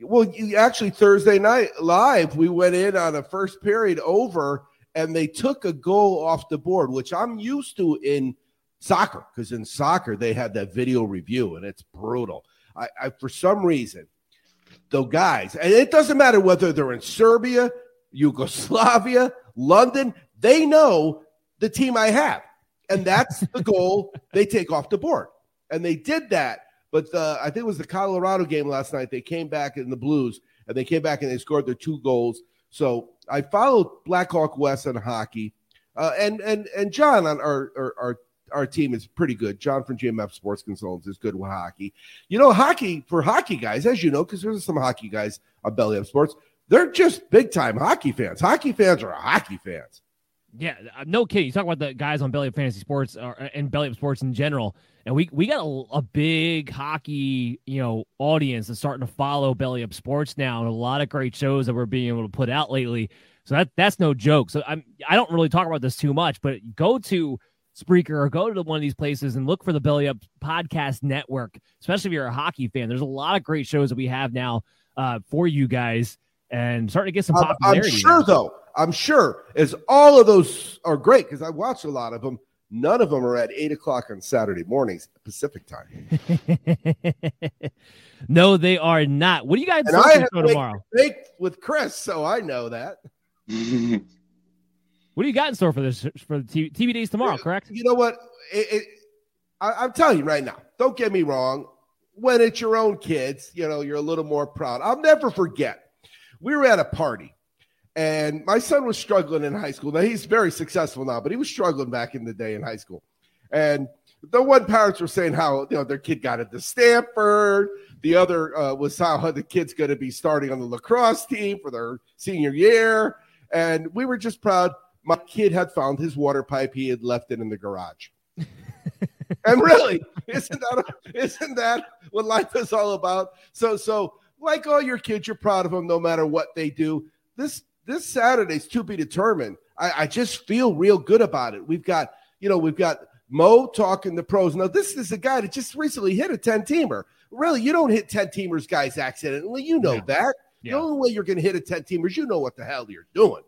Well, you, actually, Thursday night live, we went in on a first period over and they took a goal off the board, which I'm used to in soccer, because in soccer they have that video review and it's brutal. I, I for some reason, the guys, and it doesn't matter whether they're in Serbia, Yugoslavia, London, they know the team I have. And that's the goal they take off the board. And they did that But uh, I think it was the Colorado game last night. They came back in the Blues, and they came back and they scored their two goals. So I followed Blackhawk West on hockey, uh, and and and John on our, our our our team is pretty good. John from GMF Sports Consultants is good with hockey. You know, hockey for hockey guys, as you know, because there's some hockey guys on Belly Up Sports. They're just big time hockey fans. Hockey fans are hockey fans. Yeah, uh, no kidding. You talk about the guys on Belly Up Fantasy Sports or, uh, and Belly Up Sports in general, and we we got a, a, big hockey you know audience that's starting to follow Belly Up Sports now, and a lot of great shows that we're being able to put out lately. So that that's no joke. So I'm I don't really talk about this too much, but go to Spreaker or go to one of these places and look for the Belly Up Podcast Network, especially if you're a hockey fan. There's a lot of great shows that we have now uh, for you guys and starting to get some popularity. I'm sure, now. though, I'm sure as all of those are great because I watch a lot of them. None of them are at eight o'clock on Saturday mornings Pacific time. no, they are not. What do you guys and I have tomorrow? Baked with Chris, so I know that. what do you got in store for this for the TV, TV days tomorrow? Correct? You know what? It, it, I, I'm telling you right now. Don't get me wrong. When it's your own kids, you know you're a little more proud. I'll never forget we were at a party and my son was struggling in high school. Now he's very successful now, but he was struggling back in the day in high school. And the one parents were saying how you know their kid got into Stanford. The other uh, was how the kid's going to be starting on the lacrosse team for their senior year. And we were just proud. My kid had found his water pipe. He had left it in the garage. and really, isn't that isn't that what life is all about? So so like all your kids, you're proud of them no matter what they do. This this Saturday's to be determined. I, I just feel real good about it. We've got, you know, we've got Mo talking the pros. Now, this is a guy that just recently hit a 10 teamer. Really, you don't hit 10 teamers, guys, accidentally. You know yeah. that. Yeah. The only way you're going to hit a 10 teamers, you know what the hell you're doing.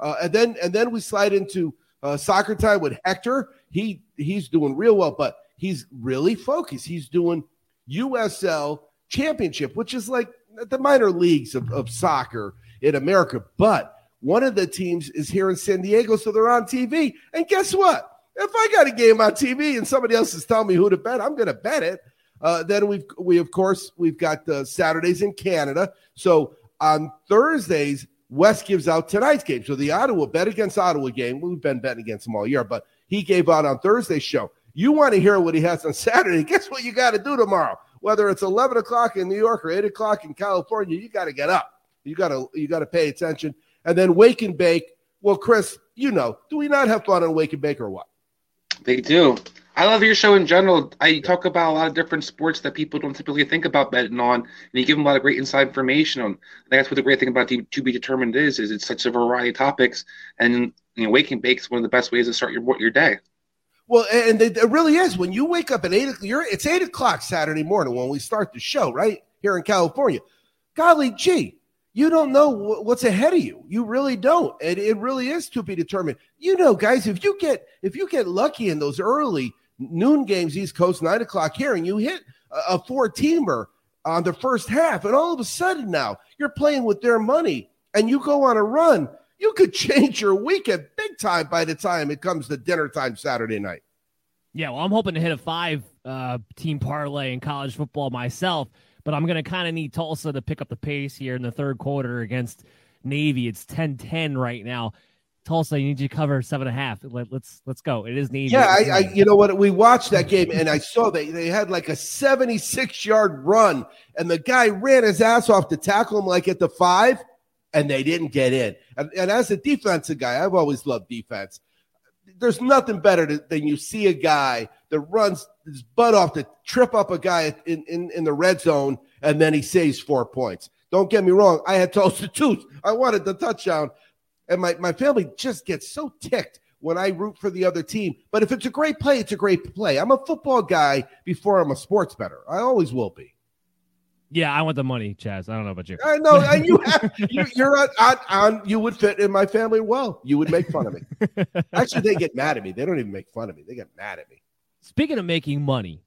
Uh, and then and then we slide into uh, soccer time with Hector. He he's doing real well, but he's really focused. He's doing USL championship, which is like the minor leagues of, of soccer in America. But one of the teams is here in San Diego, so they're on TV. And guess what? If I got a game on TV and somebody else is telling me who to bet, I'm going to bet it. Uh, then we've we of course we've got uh, Saturdays in Canada. So on Thursdays, West gives out tonight's game. So the Ottawa bet against Ottawa game. We've been betting against them all year, but he gave out on Thursday's show. You want to hear what he has on Saturday? Guess what you got to do tomorrow? whether it's 11 o'clock in New York or 8 o'clock in California, you got to get up. You got to you got to pay attention. And then wake and bake. Well, Chris, you know, do we not have fun on wake and bake or what? They do. I love your show in general. I talk about a lot of different sports that people don't typically think about betting on, and you give them a lot of great inside information on. that's what the great thing about the to be determined is, is it's such a variety of topics, and you know, wake and bake is one of the best ways to start your your day. Well, and it really is. When you wake up at eight, you're it's eight o'clock Saturday morning when we start the show, right here in California. Golly gee, you don't know what's ahead of you. You really don't. And it really is to be determined. You know, guys, if you get if you get lucky in those early noon games, East Coast, nine o'clock here, and you hit a four teamer on the first half, and all of a sudden now you're playing with their money and you go on a run you could change your weekend big time by the time it comes to dinner time Saturday night. Yeah, well, I'm hoping to hit a five uh, team parlay in college football myself, but I'm going to kind of need Tulsa to pick up the pace here in the third quarter against Navy. It's 10 10 right now. Tulsa, you need to cover seven and a half. Let, us let's, let's go. It is Navy. Yeah, I, I, you know what? We watched that game and I saw they they had like a 76 yard run, and the guy ran his ass off to tackle him like at the five and they didn't get in. And, and as a defensive guy, I've always loved defense. There's nothing better to, than you see a guy that runs his butt off to trip up a guy in, in, in the red zone, and then he saves four points. Don't get me wrong. I had toasted tooth. I wanted the touchdown. And my, my family just gets so ticked when I root for the other team. But if it's a great play, it's a great play. I'm a football guy before I'm a sports better. I always will be. Yeah, I want the money, Chaz. I don't know about you. I know you have you, you're on, on, on, You would fit in my family well. You would make fun of me. Actually, they get mad at me. They don't even make fun of me. They get mad at me. Speaking of making money,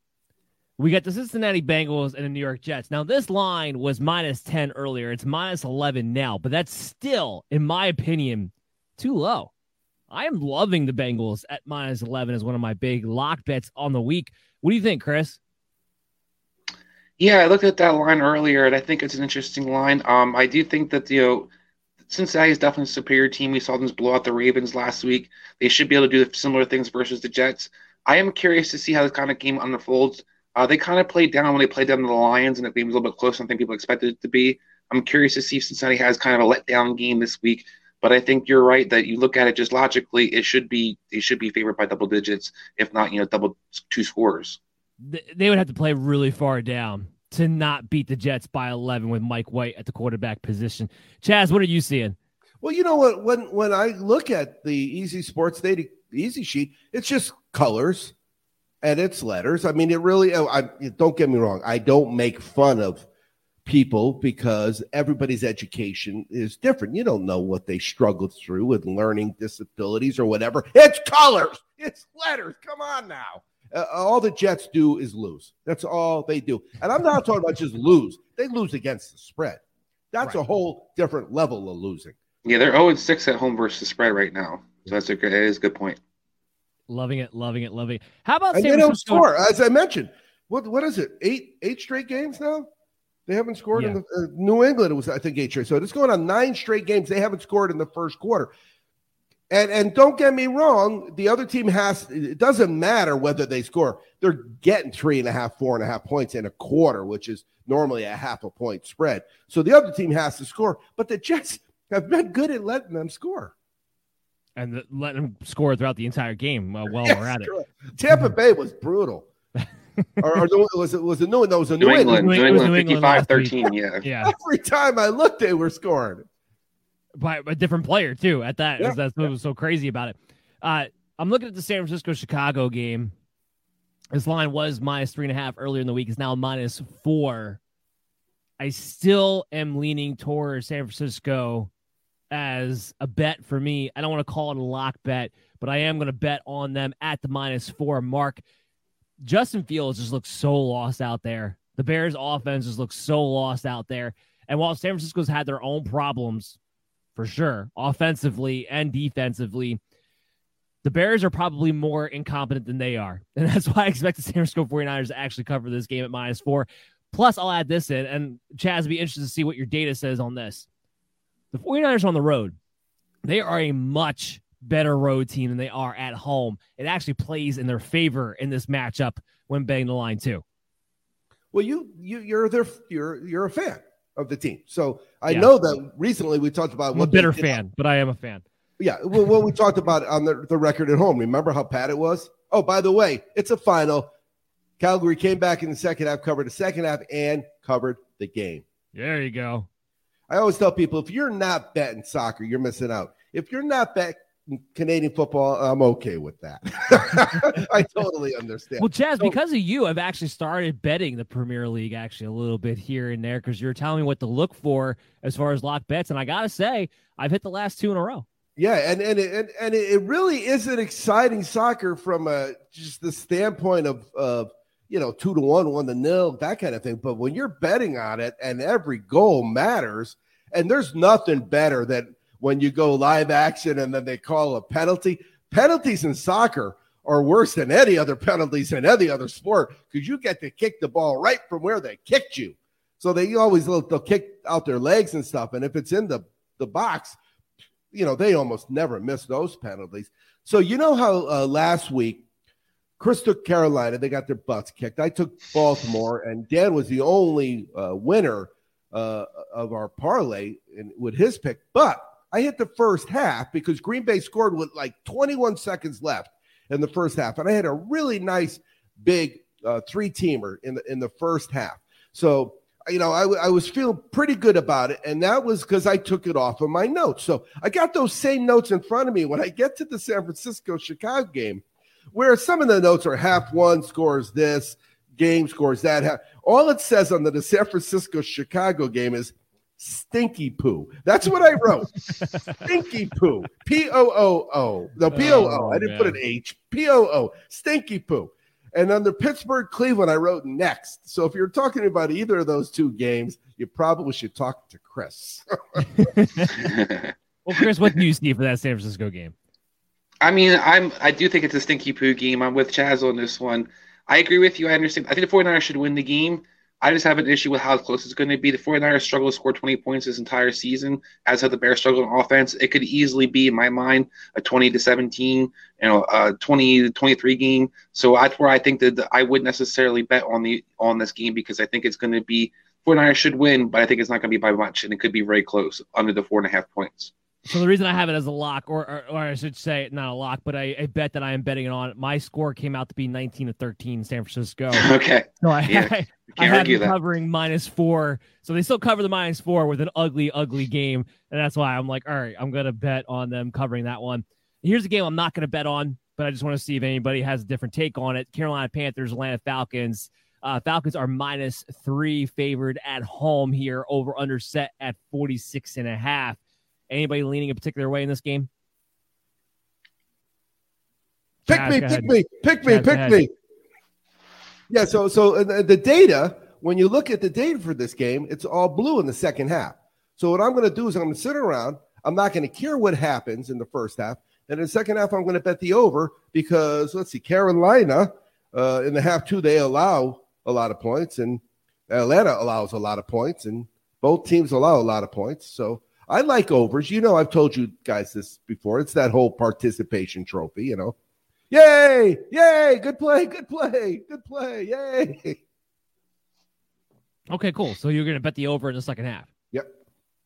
we got the Cincinnati Bengals and the New York Jets. Now, this line was minus ten earlier. It's minus eleven now, but that's still, in my opinion, too low. I am loving the Bengals at minus eleven as one of my big lock bets on the week. What do you think, Chris? Yeah, I looked at that line earlier, and I think it's an interesting line. Um, I do think that you know Cincinnati is definitely a superior team. We saw them blow out the Ravens last week. They should be able to do similar things versus the Jets. I am curious to see how this kind of game unfolds. Uh, they kind of played down when they played down to the Lions, and the game was a little bit closer than I think people expected it to be. I'm curious to see if Cincinnati has kind of a letdown game this week. But I think you're right that you look at it just logically, it should be it should be favored by double digits, if not you know double two scores. They would have to play really far down to not beat the Jets by 11 with Mike White at the quarterback position. Chaz, what are you seeing? Well, you know what? When when I look at the Easy Sports Data Easy Sheet, it's just colors and it's letters. I mean, it really. Oh, I don't get me wrong. I don't make fun of people because everybody's education is different. You don't know what they struggled through with learning disabilities or whatever. It's colors. It's letters. Come on now. Uh, all the Jets do is lose. That's all they do. And I'm not talking about just lose. They lose against the spread. That's right. a whole different level of losing. Yeah, they're 0 6 at home versus spread right now. So that's a good, that is a good point. Loving it, loving it, loving it. How about and San they don't score? As I mentioned, what what is it? Eight eight straight games now. They haven't scored yeah. in the uh, New England. It was I think eight straight. So it's going on nine straight games. They haven't scored in the first quarter. And and don't get me wrong, the other team has. It doesn't matter whether they score. They're getting three and a half, four and a half points in a quarter, which is normally a half a point spread. So the other team has to score. But the Jets have been good at letting them score and the, letting them score throughout the entire game uh, while yes, we're at it. Tampa Bay was brutal. or, or, was it was it New? No, it was a New, New England. New England, New England 55 13, yeah. yeah. Every time I looked, they were scoring. By a different player, too, at that. Yeah. That's what was so crazy about it. Uh, I'm looking at the San Francisco Chicago game. This line was minus three and a half earlier in the week. It's now minus four. I still am leaning towards San Francisco as a bet for me. I don't want to call it a lock bet, but I am going to bet on them at the minus four mark. Justin Fields just looks so lost out there. The Bears' offense just looks so lost out there. And while San Francisco's had their own problems, for sure, offensively and defensively, the Bears are probably more incompetent than they are. And that's why I expect the San Francisco 49ers to actually cover this game at minus four. Plus, I'll add this in, and Chaz, be interested to see what your data says on this. The 49ers on the road, they are a much better road team than they are at home. It actually plays in their favor in this matchup when betting the line too. Well, you you you're their you're you're a fan of the team, so I yeah. know that recently we talked about. I'm a bitter fan, but I am a fan. Yeah, well, what we talked about on the, the record at home. Remember how bad it was? Oh, by the way, it's a final. Calgary came back in the second half, covered the second half, and covered the game. There you go. I always tell people if you're not betting soccer, you're missing out. If you're not betting Canadian football, I'm okay with that. I totally understand. Well, Chaz, so, because of you, I've actually started betting the Premier League actually a little bit here and there because you're telling me what to look for as far as lock bets, and I gotta say, I've hit the last two in a row. Yeah, and and and, and it really is an exciting soccer from a just the standpoint of of you know, two to one, one to nil, that kind of thing. But when you're betting on it and every goal matters, and there's nothing better than when you go live action and then they call a penalty. Penalties in soccer are worse than any other penalties in any other sport because you get to kick the ball right from where they kicked you. So they always they'll, they'll kick out their legs and stuff. And if it's in the, the box, you know, they almost never miss those penalties. So you know how uh, last week Chris took Carolina. They got their butts kicked. I took Baltimore, and Dan was the only uh, winner uh, of our parlay with his pick. But I hit the first half because Green Bay scored with like 21 seconds left in the first half, and I had a really nice big uh, three teamer in the in the first half. So you know, I, I was feeling pretty good about it, and that was because I took it off of my notes. So I got those same notes in front of me when I get to the San Francisco Chicago game where some of the notes are half one scores this, game scores that. All it says on the, the San Francisco Chicago game is stinky poo. That's what I wrote. stinky poo. P O O O. No, oh, P O O. I didn't man. put an H. P O O. Stinky poo. And under Pittsburgh Cleveland, I wrote next. So if you're talking about either of those two games, you probably should talk to Chris. well, Chris, what news do you see for that San Francisco game? I mean, I'm I do think it's a stinky poo game. I'm with Chaz on this one. I agree with you. I understand. I think the 49ers should win the game. I just have an issue with how close it's going to be. The 49ers struggle to score 20 points this entire season, as have the Bears struggle on offense. It could easily be, in my mind, a 20 to 17, you know, a 20 to 23 game. So that's where I think that I would necessarily bet on the on this game because I think it's going to be 49ers should win, but I think it's not going to be by much, and it could be very close under the four and a half points. So the reason I have it as a lock, or or, or I should say not a lock, but I, I, bet that I am betting it on. My score came out to be 19 to 13, San Francisco. okay. So I, yeah, I, I them covering minus four. So they still cover the minus four with an ugly, ugly game, and that's why I'm like, all right, I'm gonna bet on them covering that one. Here's a game I'm not gonna bet on, but I just want to see if anybody has a different take on it. Carolina Panthers, Atlanta Falcons. Uh, Falcons are minus three favored at home here, over under set at 46 and a half. Anybody leaning a particular way in this game? Pick Chaz, me, pick me, pick me, Chaz, pick me. Yeah, so so the data, when you look at the data for this game, it's all blue in the second half. So what I'm going to do is I'm going to sit around. I'm not going to care what happens in the first half. And in the second half, I'm going to bet the over because let's see, Carolina uh, in the half two they allow a lot of points, and Atlanta allows a lot of points, and both teams allow a lot of points. So I like overs. You know, I've told you guys this before. It's that whole participation trophy, you know. Yay! Yay! Good play, good play, good play, yay. Okay, cool. So you're gonna bet the over in the second half. Yep.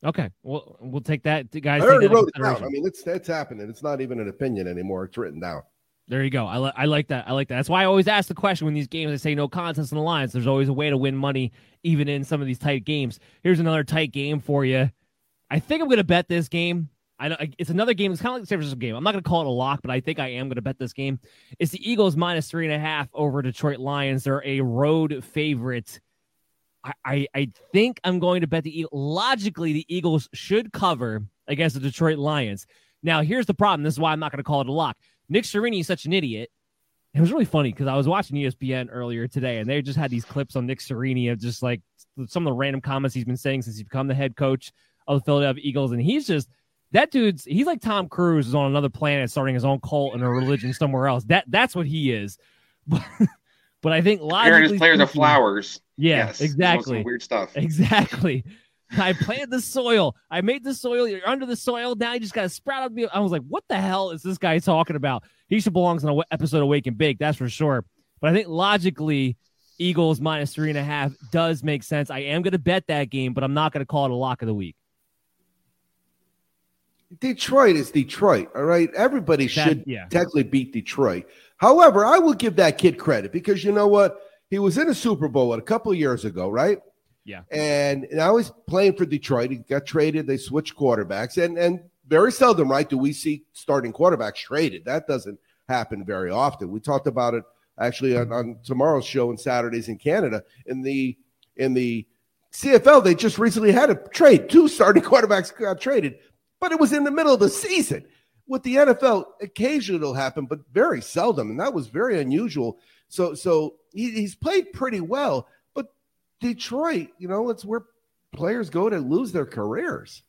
Okay. Well we'll take that guys. I already wrote it down. I mean it's it's happening. It's not even an opinion anymore. It's written down. There you go. I, li- I like that. I like that. That's why I always ask the question when these games, I say no contest in the lines. There's always a way to win money, even in some of these tight games. Here's another tight game for you. I think I'm going to bet this game. I know it's another game. It's kind of like the San Francisco game. I'm not going to call it a lock, but I think I am going to bet this game. It's the Eagles minus three and a half over Detroit Lions. They're a road favorite. I, I, I think I'm going to bet the Eagles. Logically, the Eagles should cover against the Detroit Lions. Now, here's the problem. This is why I'm not going to call it a lock. Nick Sirianni is such an idiot. It was really funny because I was watching ESPN earlier today, and they just had these clips on Nick Sirianni of just like some of the random comments he's been saying since he's become the head coach of the Philadelphia Eagles, and he's just that dude's he's like Tom Cruise is on another planet starting his own cult and a religion somewhere else. That that's what he is. But, but I think logically his players are flowers. Yeah, yes, exactly. Weird stuff. Exactly. I planted the soil. I made the soil. You're under the soil. Now you just got to sprout up. I was like, what the hell is this guy talking about? He should belong on an episode of Wake and Bake. That's for sure. But I think logically, Eagles minus three and a half does make sense. I am going to bet that game, but I'm not going to call it a lock of the week. Detroit is Detroit, all right? Everybody should yeah. technically beat Detroit. However, I will give that kid credit because you know what? He was in a Super Bowl a couple years ago, right? Yeah. And now he's playing for Detroit. He got traded. They switched quarterbacks. And and very seldom, right, do we see starting quarterbacks traded. That doesn't happen very often. We talked about it actually on, on tomorrow's show and Saturdays in Canada. In the in the CFL, they just recently had a trade. Two starting quarterbacks got traded but it was in the middle of the season. With the NFL, occasionally it'll happen, but very seldom, and that was very unusual. So, so he, he's played pretty well, but Detroit, you know, it's where players go to lose their careers.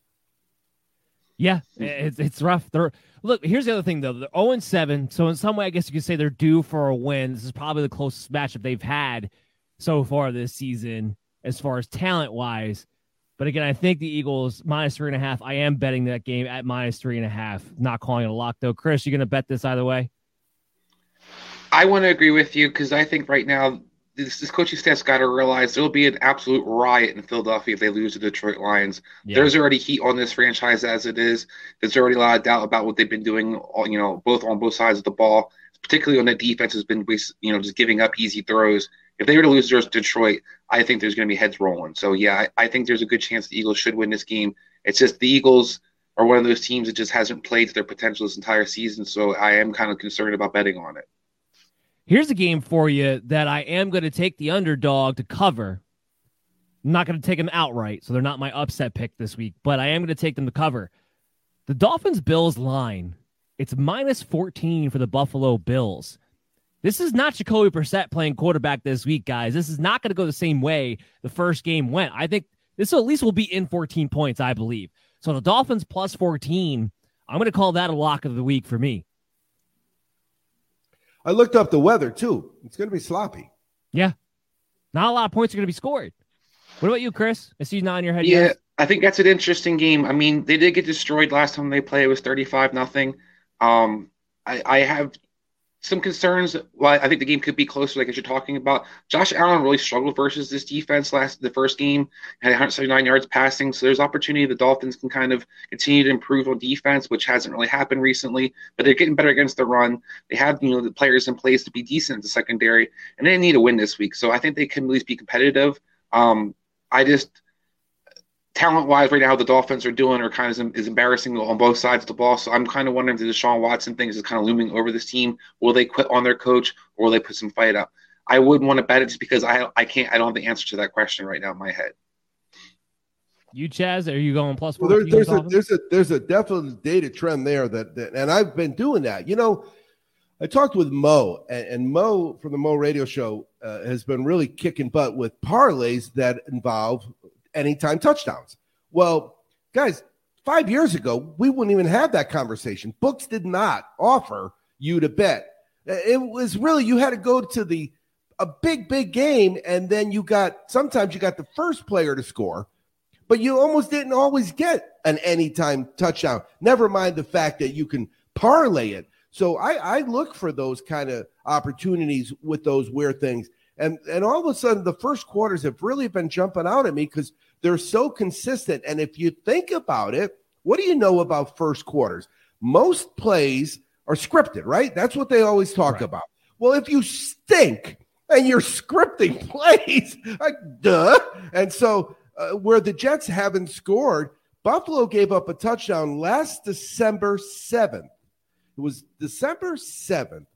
Yeah, it's it's rough. They're look. Here's the other thing though. They're zero and seven, so in some way, I guess you could say they're due for a win. This is probably the closest matchup they've had so far this season, as far as talent wise. But again, I think the Eagles minus three and a half. I am betting that game at minus three and a half. Not calling it a lock though. Chris, you're going to bet this either way? I want to agree with you because I think right now this, this coaching staff's got to realize there will be an absolute riot in Philadelphia if they lose to Detroit Lions. Yeah. There's already heat on this franchise as it is. There's already a lot of doubt about what they've been doing. All, You know, both on both sides of the ball, particularly on the defense has been, you know, just giving up easy throws if they were to lose to Detroit, I think there's going to be heads rolling. So yeah, I, I, think there's a good chance the Eagles should win this game. It's just the Eagles are one of those teams that just hasn't played to their potential this entire season. So I am kind of concerned about betting on it. Here's a game for you that I am going to take the underdog to cover. I'm not going to take them outright, so they're not my upset pick this week, but I am going to take them to cover. The Dolphins Bills line, it's minus 14 for the Buffalo Bills. This is not Jacoby Brissett playing quarterback this week, guys. This is not going to go the same way the first game went. I think this at least will be in 14 points, I believe. So the Dolphins plus 14, I'm going to call that a lock of the week for me. I looked up the weather too. It's going to be sloppy. Yeah. not a lot of points are going to be scored. What about you, Chris? I see you nodding your head. Yeah, yes. I think that's an interesting game. I mean, they did get destroyed last time they played. It was thirty-five nothing. Um, I, I have some concerns. why I think the game could be closer, like as you're talking about. Josh Allen really struggled versus this defense last the first game, had 179 yards passing. So there's opportunity the Dolphins can kind of continue to improve on defense, which hasn't really happened recently. But they're getting better against the run. They have you know the players in place to be decent at the secondary, and they need a win this week. So I think they can at least be competitive. Um, I just talent wise right now the Dolphins are doing are kind of is embarrassing on both sides of the ball. So I'm kind of wondering if the Deshaun Watson thing is kind of looming over this team. Will they quit on their coach or will they put some fight up? I wouldn't want to bet it just because I I can't I don't have the answer to that question right now in my head. You Chaz, are you going plus well, there, there's a there's a there's a definite data trend there that, that and I've been doing that. You know, I talked with Mo, and, and Mo from the Mo Radio Show uh, has been really kicking butt with parlays that involve anytime touchdowns. Well, guys, five years ago, we wouldn't even have that conversation. Books did not offer you to bet. It was really, you had to go to the, a big, big game, and then you got, sometimes you got the first player to score, but you almost didn't always get an anytime touchdown. Never mind the fact that you can parlay it. So I, I look for those kind of opportunities with those weird things. And and all of a sudden, the first quarters have really been jumping out at me because they're so consistent. And if you think about it, what do you know about first quarters? Most plays are scripted, right? That's what they always talk right. about. Well, if you stink and you're scripting plays, like duh. And so, uh, where the Jets haven't scored, Buffalo gave up a touchdown last December 7th. It was December 7th,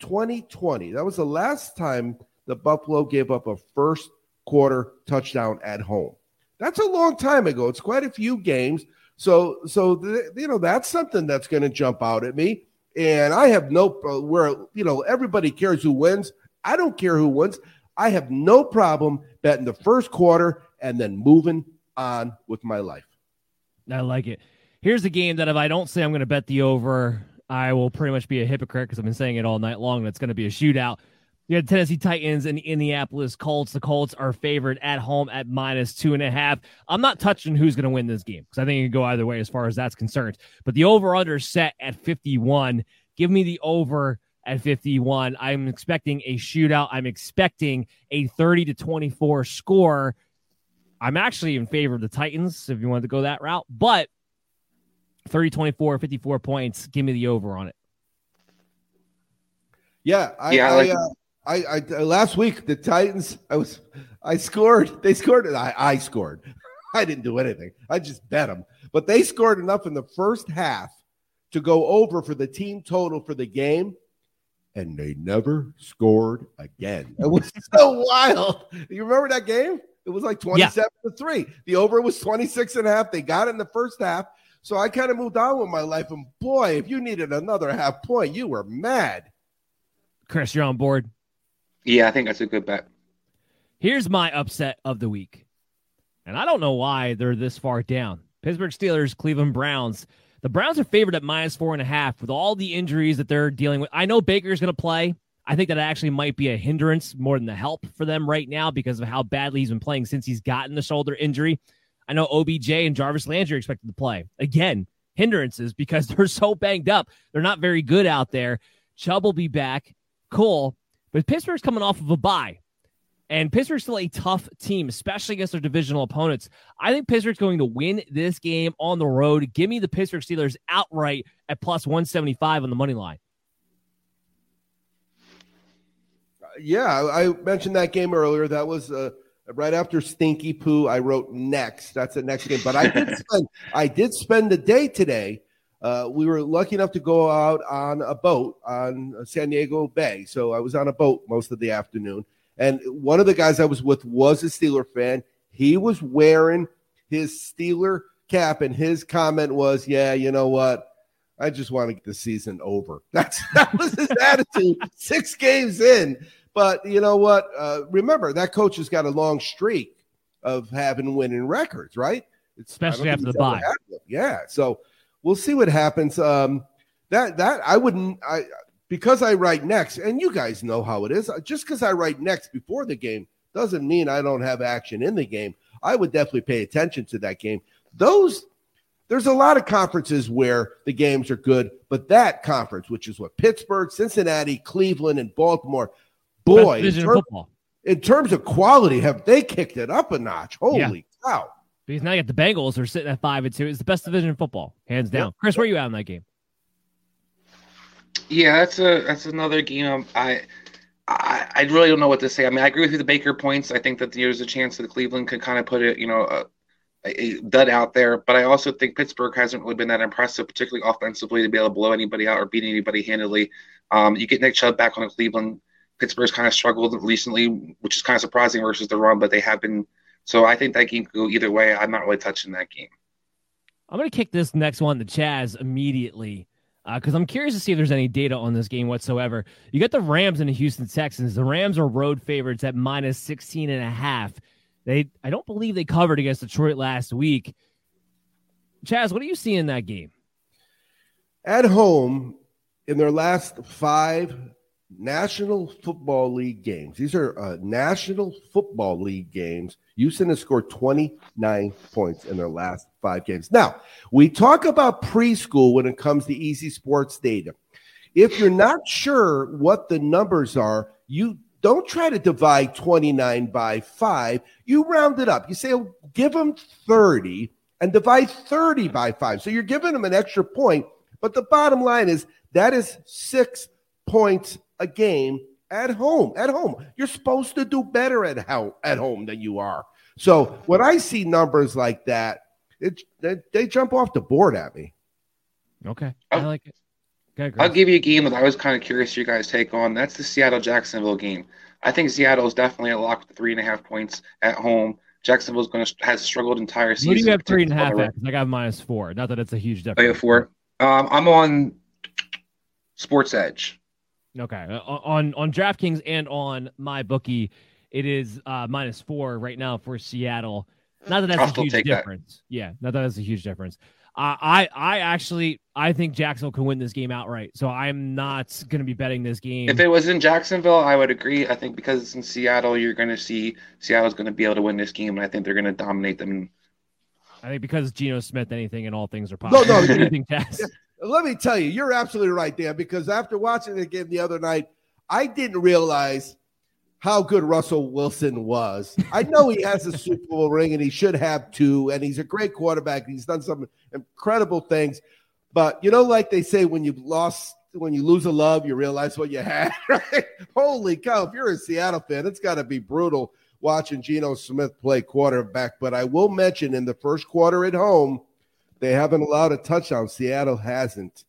2020. That was the last time the Buffalo gave up a first quarter touchdown at home. That's a long time ago. It's quite a few games. So, so th- you know that's something that's going to jump out at me. And I have no uh, where you know everybody cares who wins. I don't care who wins. I have no problem betting the first quarter and then moving on with my life. I like it. Here's a game that if I don't say I'm going to bet the over, I will pretty much be a hypocrite because I've been saying it all night long. That's going to be a shootout. You had Tennessee Titans and Indianapolis Colts. The Colts are favored at home at minus two and a half. I'm not touching who's going to win this game because I think it can go either way as far as that's concerned. But the over under set at 51. Give me the over at 51. I'm expecting a shootout. I'm expecting a 30 to 24 score. I'm actually in favor of the Titans if you wanted to go that route, but 30 24, 54 points. Give me the over on it. Yeah, I, yeah, I, like- I uh, I, I last week the Titans. I was I scored. They scored. I I scored. I didn't do anything. I just bet them. But they scored enough in the first half to go over for the team total for the game, and they never scored again. It was so wild. You remember that game? It was like 27 yeah. to 3. The over was 26 and a half. They got it in the first half. So I kind of moved on with my life. And boy, if you needed another half point, you were mad. Chris, you're on board. Yeah, I think that's a good bet. Here's my upset of the week. And I don't know why they're this far down. Pittsburgh Steelers, Cleveland Browns. The Browns are favored at minus four and a half with all the injuries that they're dealing with. I know Baker's going to play. I think that actually might be a hindrance more than the help for them right now because of how badly he's been playing since he's gotten the shoulder injury. I know OBJ and Jarvis Landry are expected to play. Again, hindrances because they're so banged up. They're not very good out there. Chubb will be back. Cool. But Pittsburgh's coming off of a bye. And Pittsburgh's still a tough team, especially against their divisional opponents. I think Pittsburgh's going to win this game on the road. Give me the Pittsburgh Steelers outright at plus 175 on the money line. Yeah, I mentioned that game earlier. That was uh, right after Stinky Poo. I wrote next. That's the next game. But I did spend I did spend the day today uh, we were lucky enough to go out on a boat on San Diego Bay. So I was on a boat most of the afternoon. And one of the guys I was with was a Steeler fan. He was wearing his Steeler cap, and his comment was, Yeah, you know what? I just want to get the season over. That's that was his attitude. Six games in, but you know what? Uh, remember that coach has got a long streak of having winning records, right? It's, Especially after the bye. Yeah. So we'll see what happens. Um, that that I wouldn't I because I write next, and you guys know how it is. Just because I write next before the game Doesn't mean I don't have action in the game. I would definitely pay attention to that game. Those there's a lot of conferences where the games are good, but that conference, which is what Pittsburgh, Cincinnati, Cleveland, and Baltimore, boy, in, term, in terms of quality, have they kicked it up a notch? Holy yeah. cow! Because now you got the Bengals are sitting at five and two. It's the best division in football, hands down. Yep. Chris, where are you at in that game? Yeah, that's a that's another game. I, I I really don't know what to say. I mean, I agree with you the Baker points. I think that there's a chance that Cleveland could kind of put it, you know, a, a dud out there. But I also think Pittsburgh hasn't really been that impressive, particularly offensively, to be able to blow anybody out or beat anybody handily. Um, you get Nick Chubb back on Cleveland. Pittsburgh's kind of struggled recently, which is kind of surprising versus the run, but they have been. So I think that game could go either way. I'm not really touching that game. I'm going to kick this next one to Chaz immediately because uh, I'm curious to see if there's any data on this game whatsoever. You got the Rams and the Houston Texans. The Rams are road favorites at minus 16 and a half. They, I don't believe they covered against Detroit last week. Chaz, what do you see in that game? At home, in their last five National Football League games, these are uh, National Football League games. Houston has scored 29 points in their last five games. Now, we talk about preschool when it comes to Easy Sports data. If you're not sure what the numbers are, you don't try to divide 29 by 5. You round it up. You say, oh, give them 30 and divide 30 by 5. So you're giving them an extra point. But the bottom line is that is six points a game at home. At home. You're supposed to do better at, how, at home than you are. So when I see numbers like that, it, they, they jump off the board at me. Okay. I like it. Okay, I'll give you a game that I was kind of curious your guys' take on. That's the Seattle Jacksonville game. I think Seattle is definitely a lock with three and a half points at home. Jacksonville's going to has struggled entire season. What do you have three and a half at? I got minus four. Not that it's a huge difference. I have four. Um, I'm on Sports Edge. Okay, uh, on on DraftKings and on my bookie, it is uh, minus four right now for Seattle. Not that that's I'll a huge difference. That. Yeah, not that that's a huge difference. Uh, I I actually I think Jacksonville can win this game outright. So I'm not going to be betting this game. If it was in Jacksonville, I would agree. I think because it's in Seattle, you're going to see Seattle's going to be able to win this game, and I think they're going to dominate them. I think because Geno Smith, anything and all things are possible. No, no, anything Let me tell you, you're absolutely right, Dan. Because after watching the game the other night, I didn't realize how good Russell Wilson was. I know he has a Super Bowl ring and he should have two, and he's a great quarterback. He's done some incredible things. But you know, like they say, when you lost, when you lose a love, you realize what you had. Right? Holy cow! If you're a Seattle fan, it's got to be brutal watching Geno Smith play quarterback. But I will mention in the first quarter at home, they haven't allowed a touchdown. Seattle hasn't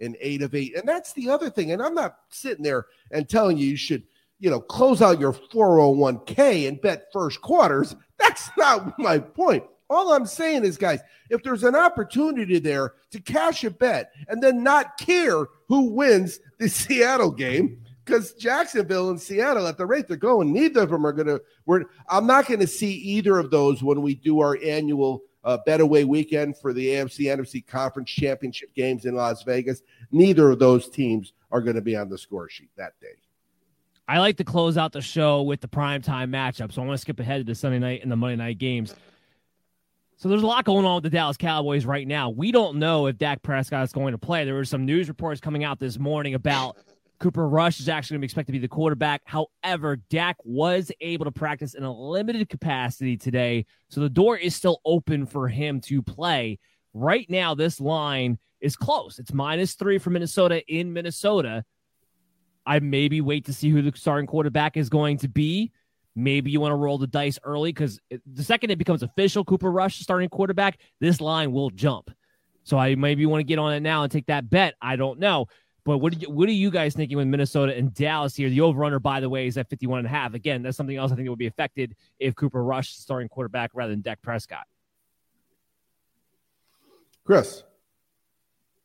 in eight of eight, and that's the other thing. And I'm not sitting there and telling you you should you know, close out your 401k and bet first quarters. That's not my point. All I'm saying is, guys, if there's an opportunity there to cash a bet and then not care who wins the Seattle game, because Jacksonville and Seattle, at the rate they're going, neither of them are going to. We're. I'm not going to see either of those when we do our annual uh, Betaway weekend for the AFC NFC Conference Championship games in Las Vegas. Neither of those teams are going to be on the score sheet that day. I like to close out the show with the primetime matchup. So I want to skip ahead to the Sunday night and the Monday night games. So there's a lot going on with the Dallas Cowboys right now. We don't know if Dak Prescott is going to play. There were some news reports coming out this morning about Cooper Rush is actually going to be expected to be the quarterback. However, Dak was able to practice in a limited capacity today. So the door is still open for him to play. Right now, this line is close. It's minus three for Minnesota in Minnesota. I maybe wait to see who the starting quarterback is going to be. Maybe you want to roll the dice early because the second it becomes official, Cooper Rush starting quarterback, this line will jump. So I maybe want to get on it now and take that bet. I don't know. But what, you, what are you guys thinking with Minnesota and Dallas here? The over-under, by the way, is at 51 and a half. Again, that's something else I think that would be affected if Cooper Rush starting quarterback rather than Dak Prescott. Chris.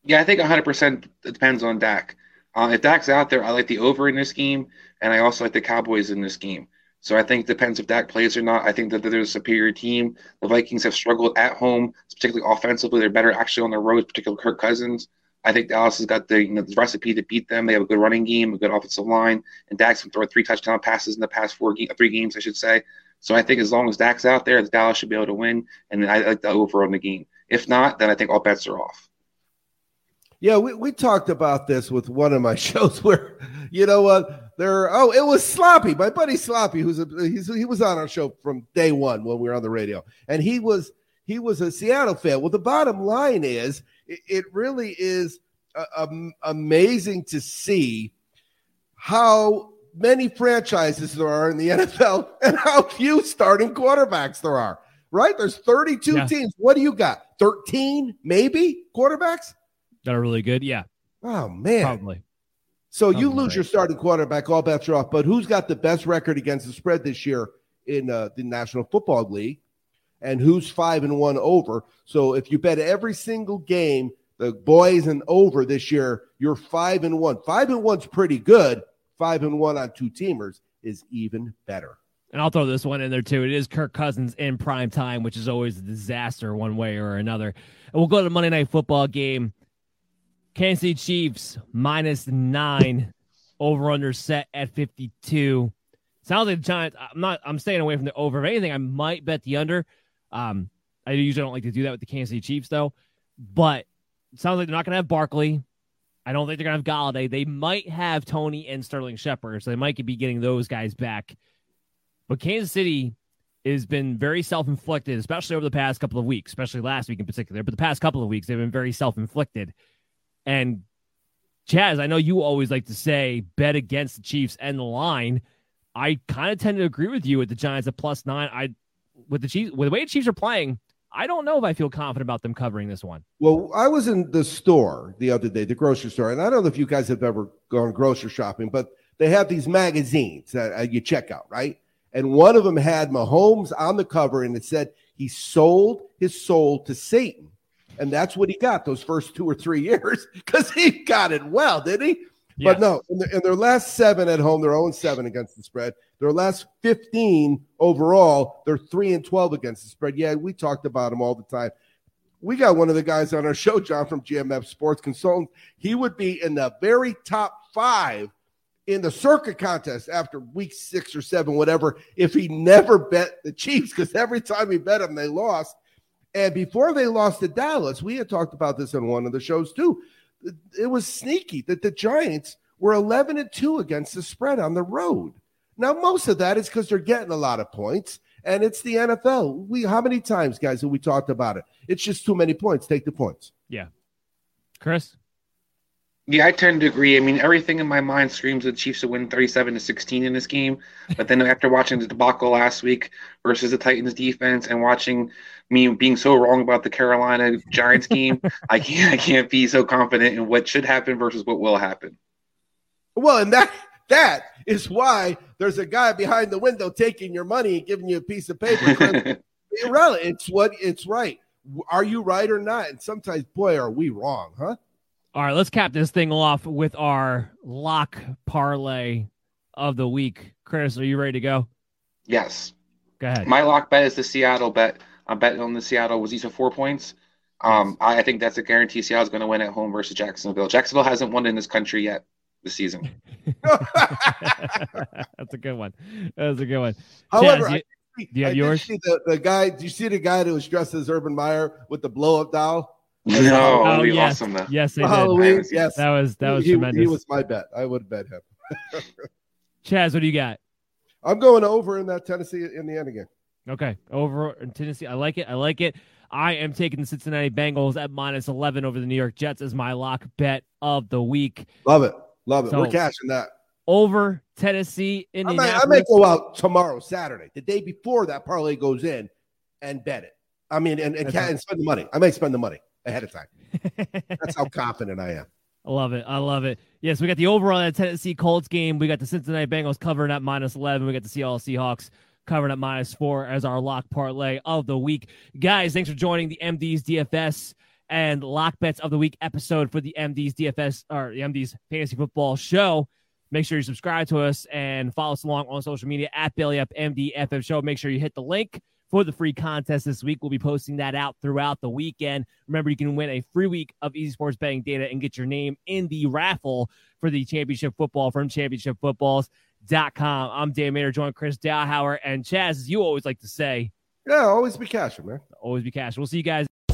Yeah, I think 100% depends on Dak. Uh, if Dak's out there, I like the over in this game, and I also like the Cowboys in this game. So I think it depends if Dak plays or not. I think that they're a superior team. The Vikings have struggled at home, particularly offensively. They're better actually on the road, particularly Kirk Cousins. I think Dallas has got the you know the recipe to beat them. They have a good running game, a good offensive line, and Dak's can throw three touchdown passes in the past four three games, I should say. So I think as long as Dak's out there, Dallas should be able to win, and I like the over on the game. If not, then I think all bets are off. Yeah, we, we talked about this with one of my shows where, you know what, there. Oh, it was Sloppy, my buddy Sloppy, who's a he was on our show from day one when we were on the radio, and he was he was a Seattle fan. Well, the bottom line is, it, it really is amazing to see how many franchises there are in the NFL and how few starting quarterbacks there are. Right? There's 32 yeah. teams. What do you got? 13, maybe quarterbacks that are really good. Yeah. Oh man. Probably. So Probably you lose right. your starting quarterback, all bets are off. But who's got the best record against the spread this year in uh, the National Football League? And who's five and one over? So if you bet every single game, the boys and over this year, you're five and one. Five and one's pretty good. Five and one on two teamers is even better. And I'll throw this one in there too. It is Kirk Cousins in prime time, which is always a disaster one way or another. And we'll go to the Monday night football game. Kansas City Chiefs minus nine, over under set at 52. Sounds like the Giants. I'm not, I'm staying away from the over. If anything, I might bet the under. Um, I usually don't like to do that with the Kansas City Chiefs though. But sounds like they're not going to have Barkley. I don't think they're going to have Golladay. They might have Toney and Sterling Shepard, so they might be getting those guys back. But Kansas City has been very self inflicted, especially over the past couple of weeks, especially last week in particular. But the past couple of weeks, they've been very self inflicted. And Chaz, I know you always like to say bet against the Chiefs and the line. I kind of tend to agree with you with the Giants at plus nine. I with the Chiefs with the way the Chiefs are playing, I don't know if I feel confident about them covering this one. Well, I was in the store the other day, the grocery store, and I don't know if you guys have ever gone grocery shopping, but they have these magazines that uh, you check out, right? And one of them had Mahomes on the cover, and it said he sold his soul to Satan. And that's what he got those first two or three years because he got it well, did he? Yes. But no, in, the, in, their last seven at home, they're 0 7 against the spread. Their last 15 overall, they're 3 and 12 against the spread. Yeah, we talked about them all the time. We got one of the guys on our show, John from GMF Sports Consultant. He would be in the very top five in the Circa contest after week six or seven, whatever, if he never bet the Chiefs, because every time he bet them, they lost. And before they lost to Dallas, we had talked about this on one of the shows too. It was sneaky that the Giants were 11 and 2 against the spread on the road. Now, most of that is because they're getting a lot of points, and it's the NFL. We how many times, guys, have we talked about it? It's just too many points. Take the points. Yeah. Chris? Yeah, I tend to agree. I mean, everything in my mind screams the Chiefs to win 37 to 16 in this game. But then after watching the debacle last week versus the Titans defense and watching me being so wrong about the Carolina Giants game, I can't I can't be so confident in what should happen versus what will happen. Well, and that that is why there's a guy behind the window taking your money and giving you a piece of paper. Irrelevant. It's what it's right. Are you right or not? And sometimes, boy, are we wrong, huh? All right, let's cap this thing off with our lock parlay of the week. Chris, are you ready to go? Yes. Go ahead. My lock bet is the Seattle bet. I'm betting on the Seattle was these are four points. Um, I, think that's a guarantee Seattle's going to win at home versus Jacksonville. Jacksonville hasn't won in this country yet this season. that's a good one. That's a good one. However, Chaz, you, do you have yours? The, the guy, do you see the guy that was dressed as Urban Meyer with the blow up doll? No, oh, yes. awesome. Yes, they Halloween, did. Yes, that was that was he, tremendous. He was my bet. I would bet him. Chaz, what do you got? I'm going over in that Tennessee in the end again. Okay, over in Tennessee. I like it. I like it. I am taking the Cincinnati Bengals at minus 11 over the New York Jets as my lock bet of the week. Love it. Love it. So, We're cashing that. Over Tennessee, Indianapolis. I may, I may go out tomorrow, Saturday, the day before that parlay goes in, and bet it. I mean, and, and, and spend the money. I may spend the money ahead of time. That's how confident I am. I love it. I love it. Yes, we got the overall at Tennessee Colts game. We got the Cincinnati Bengals covering at minus 11. We got the Seattle Seahawks covering at minus four as our lock parlay of the week. Guys, thanks for joining the MD's DFS and lock bets of the week episode for the MD's DFS or the MD's fantasy football show. Make sure you subscribe to us and follow us along on social media at Belly Up MD show. Make sure you hit the link for the free contest this week. We'll be posting that out throughout the weekend. Remember, you can win a free week of Easy Sports betting data and get your name in the raffle for the championship football from championshipfootballs.com. I'm Dan Mayer, joined Chris Dowhauer and Chaz, as you always like to say. Yeah, always be cashing, man. Always be cashing. We'll see you guys.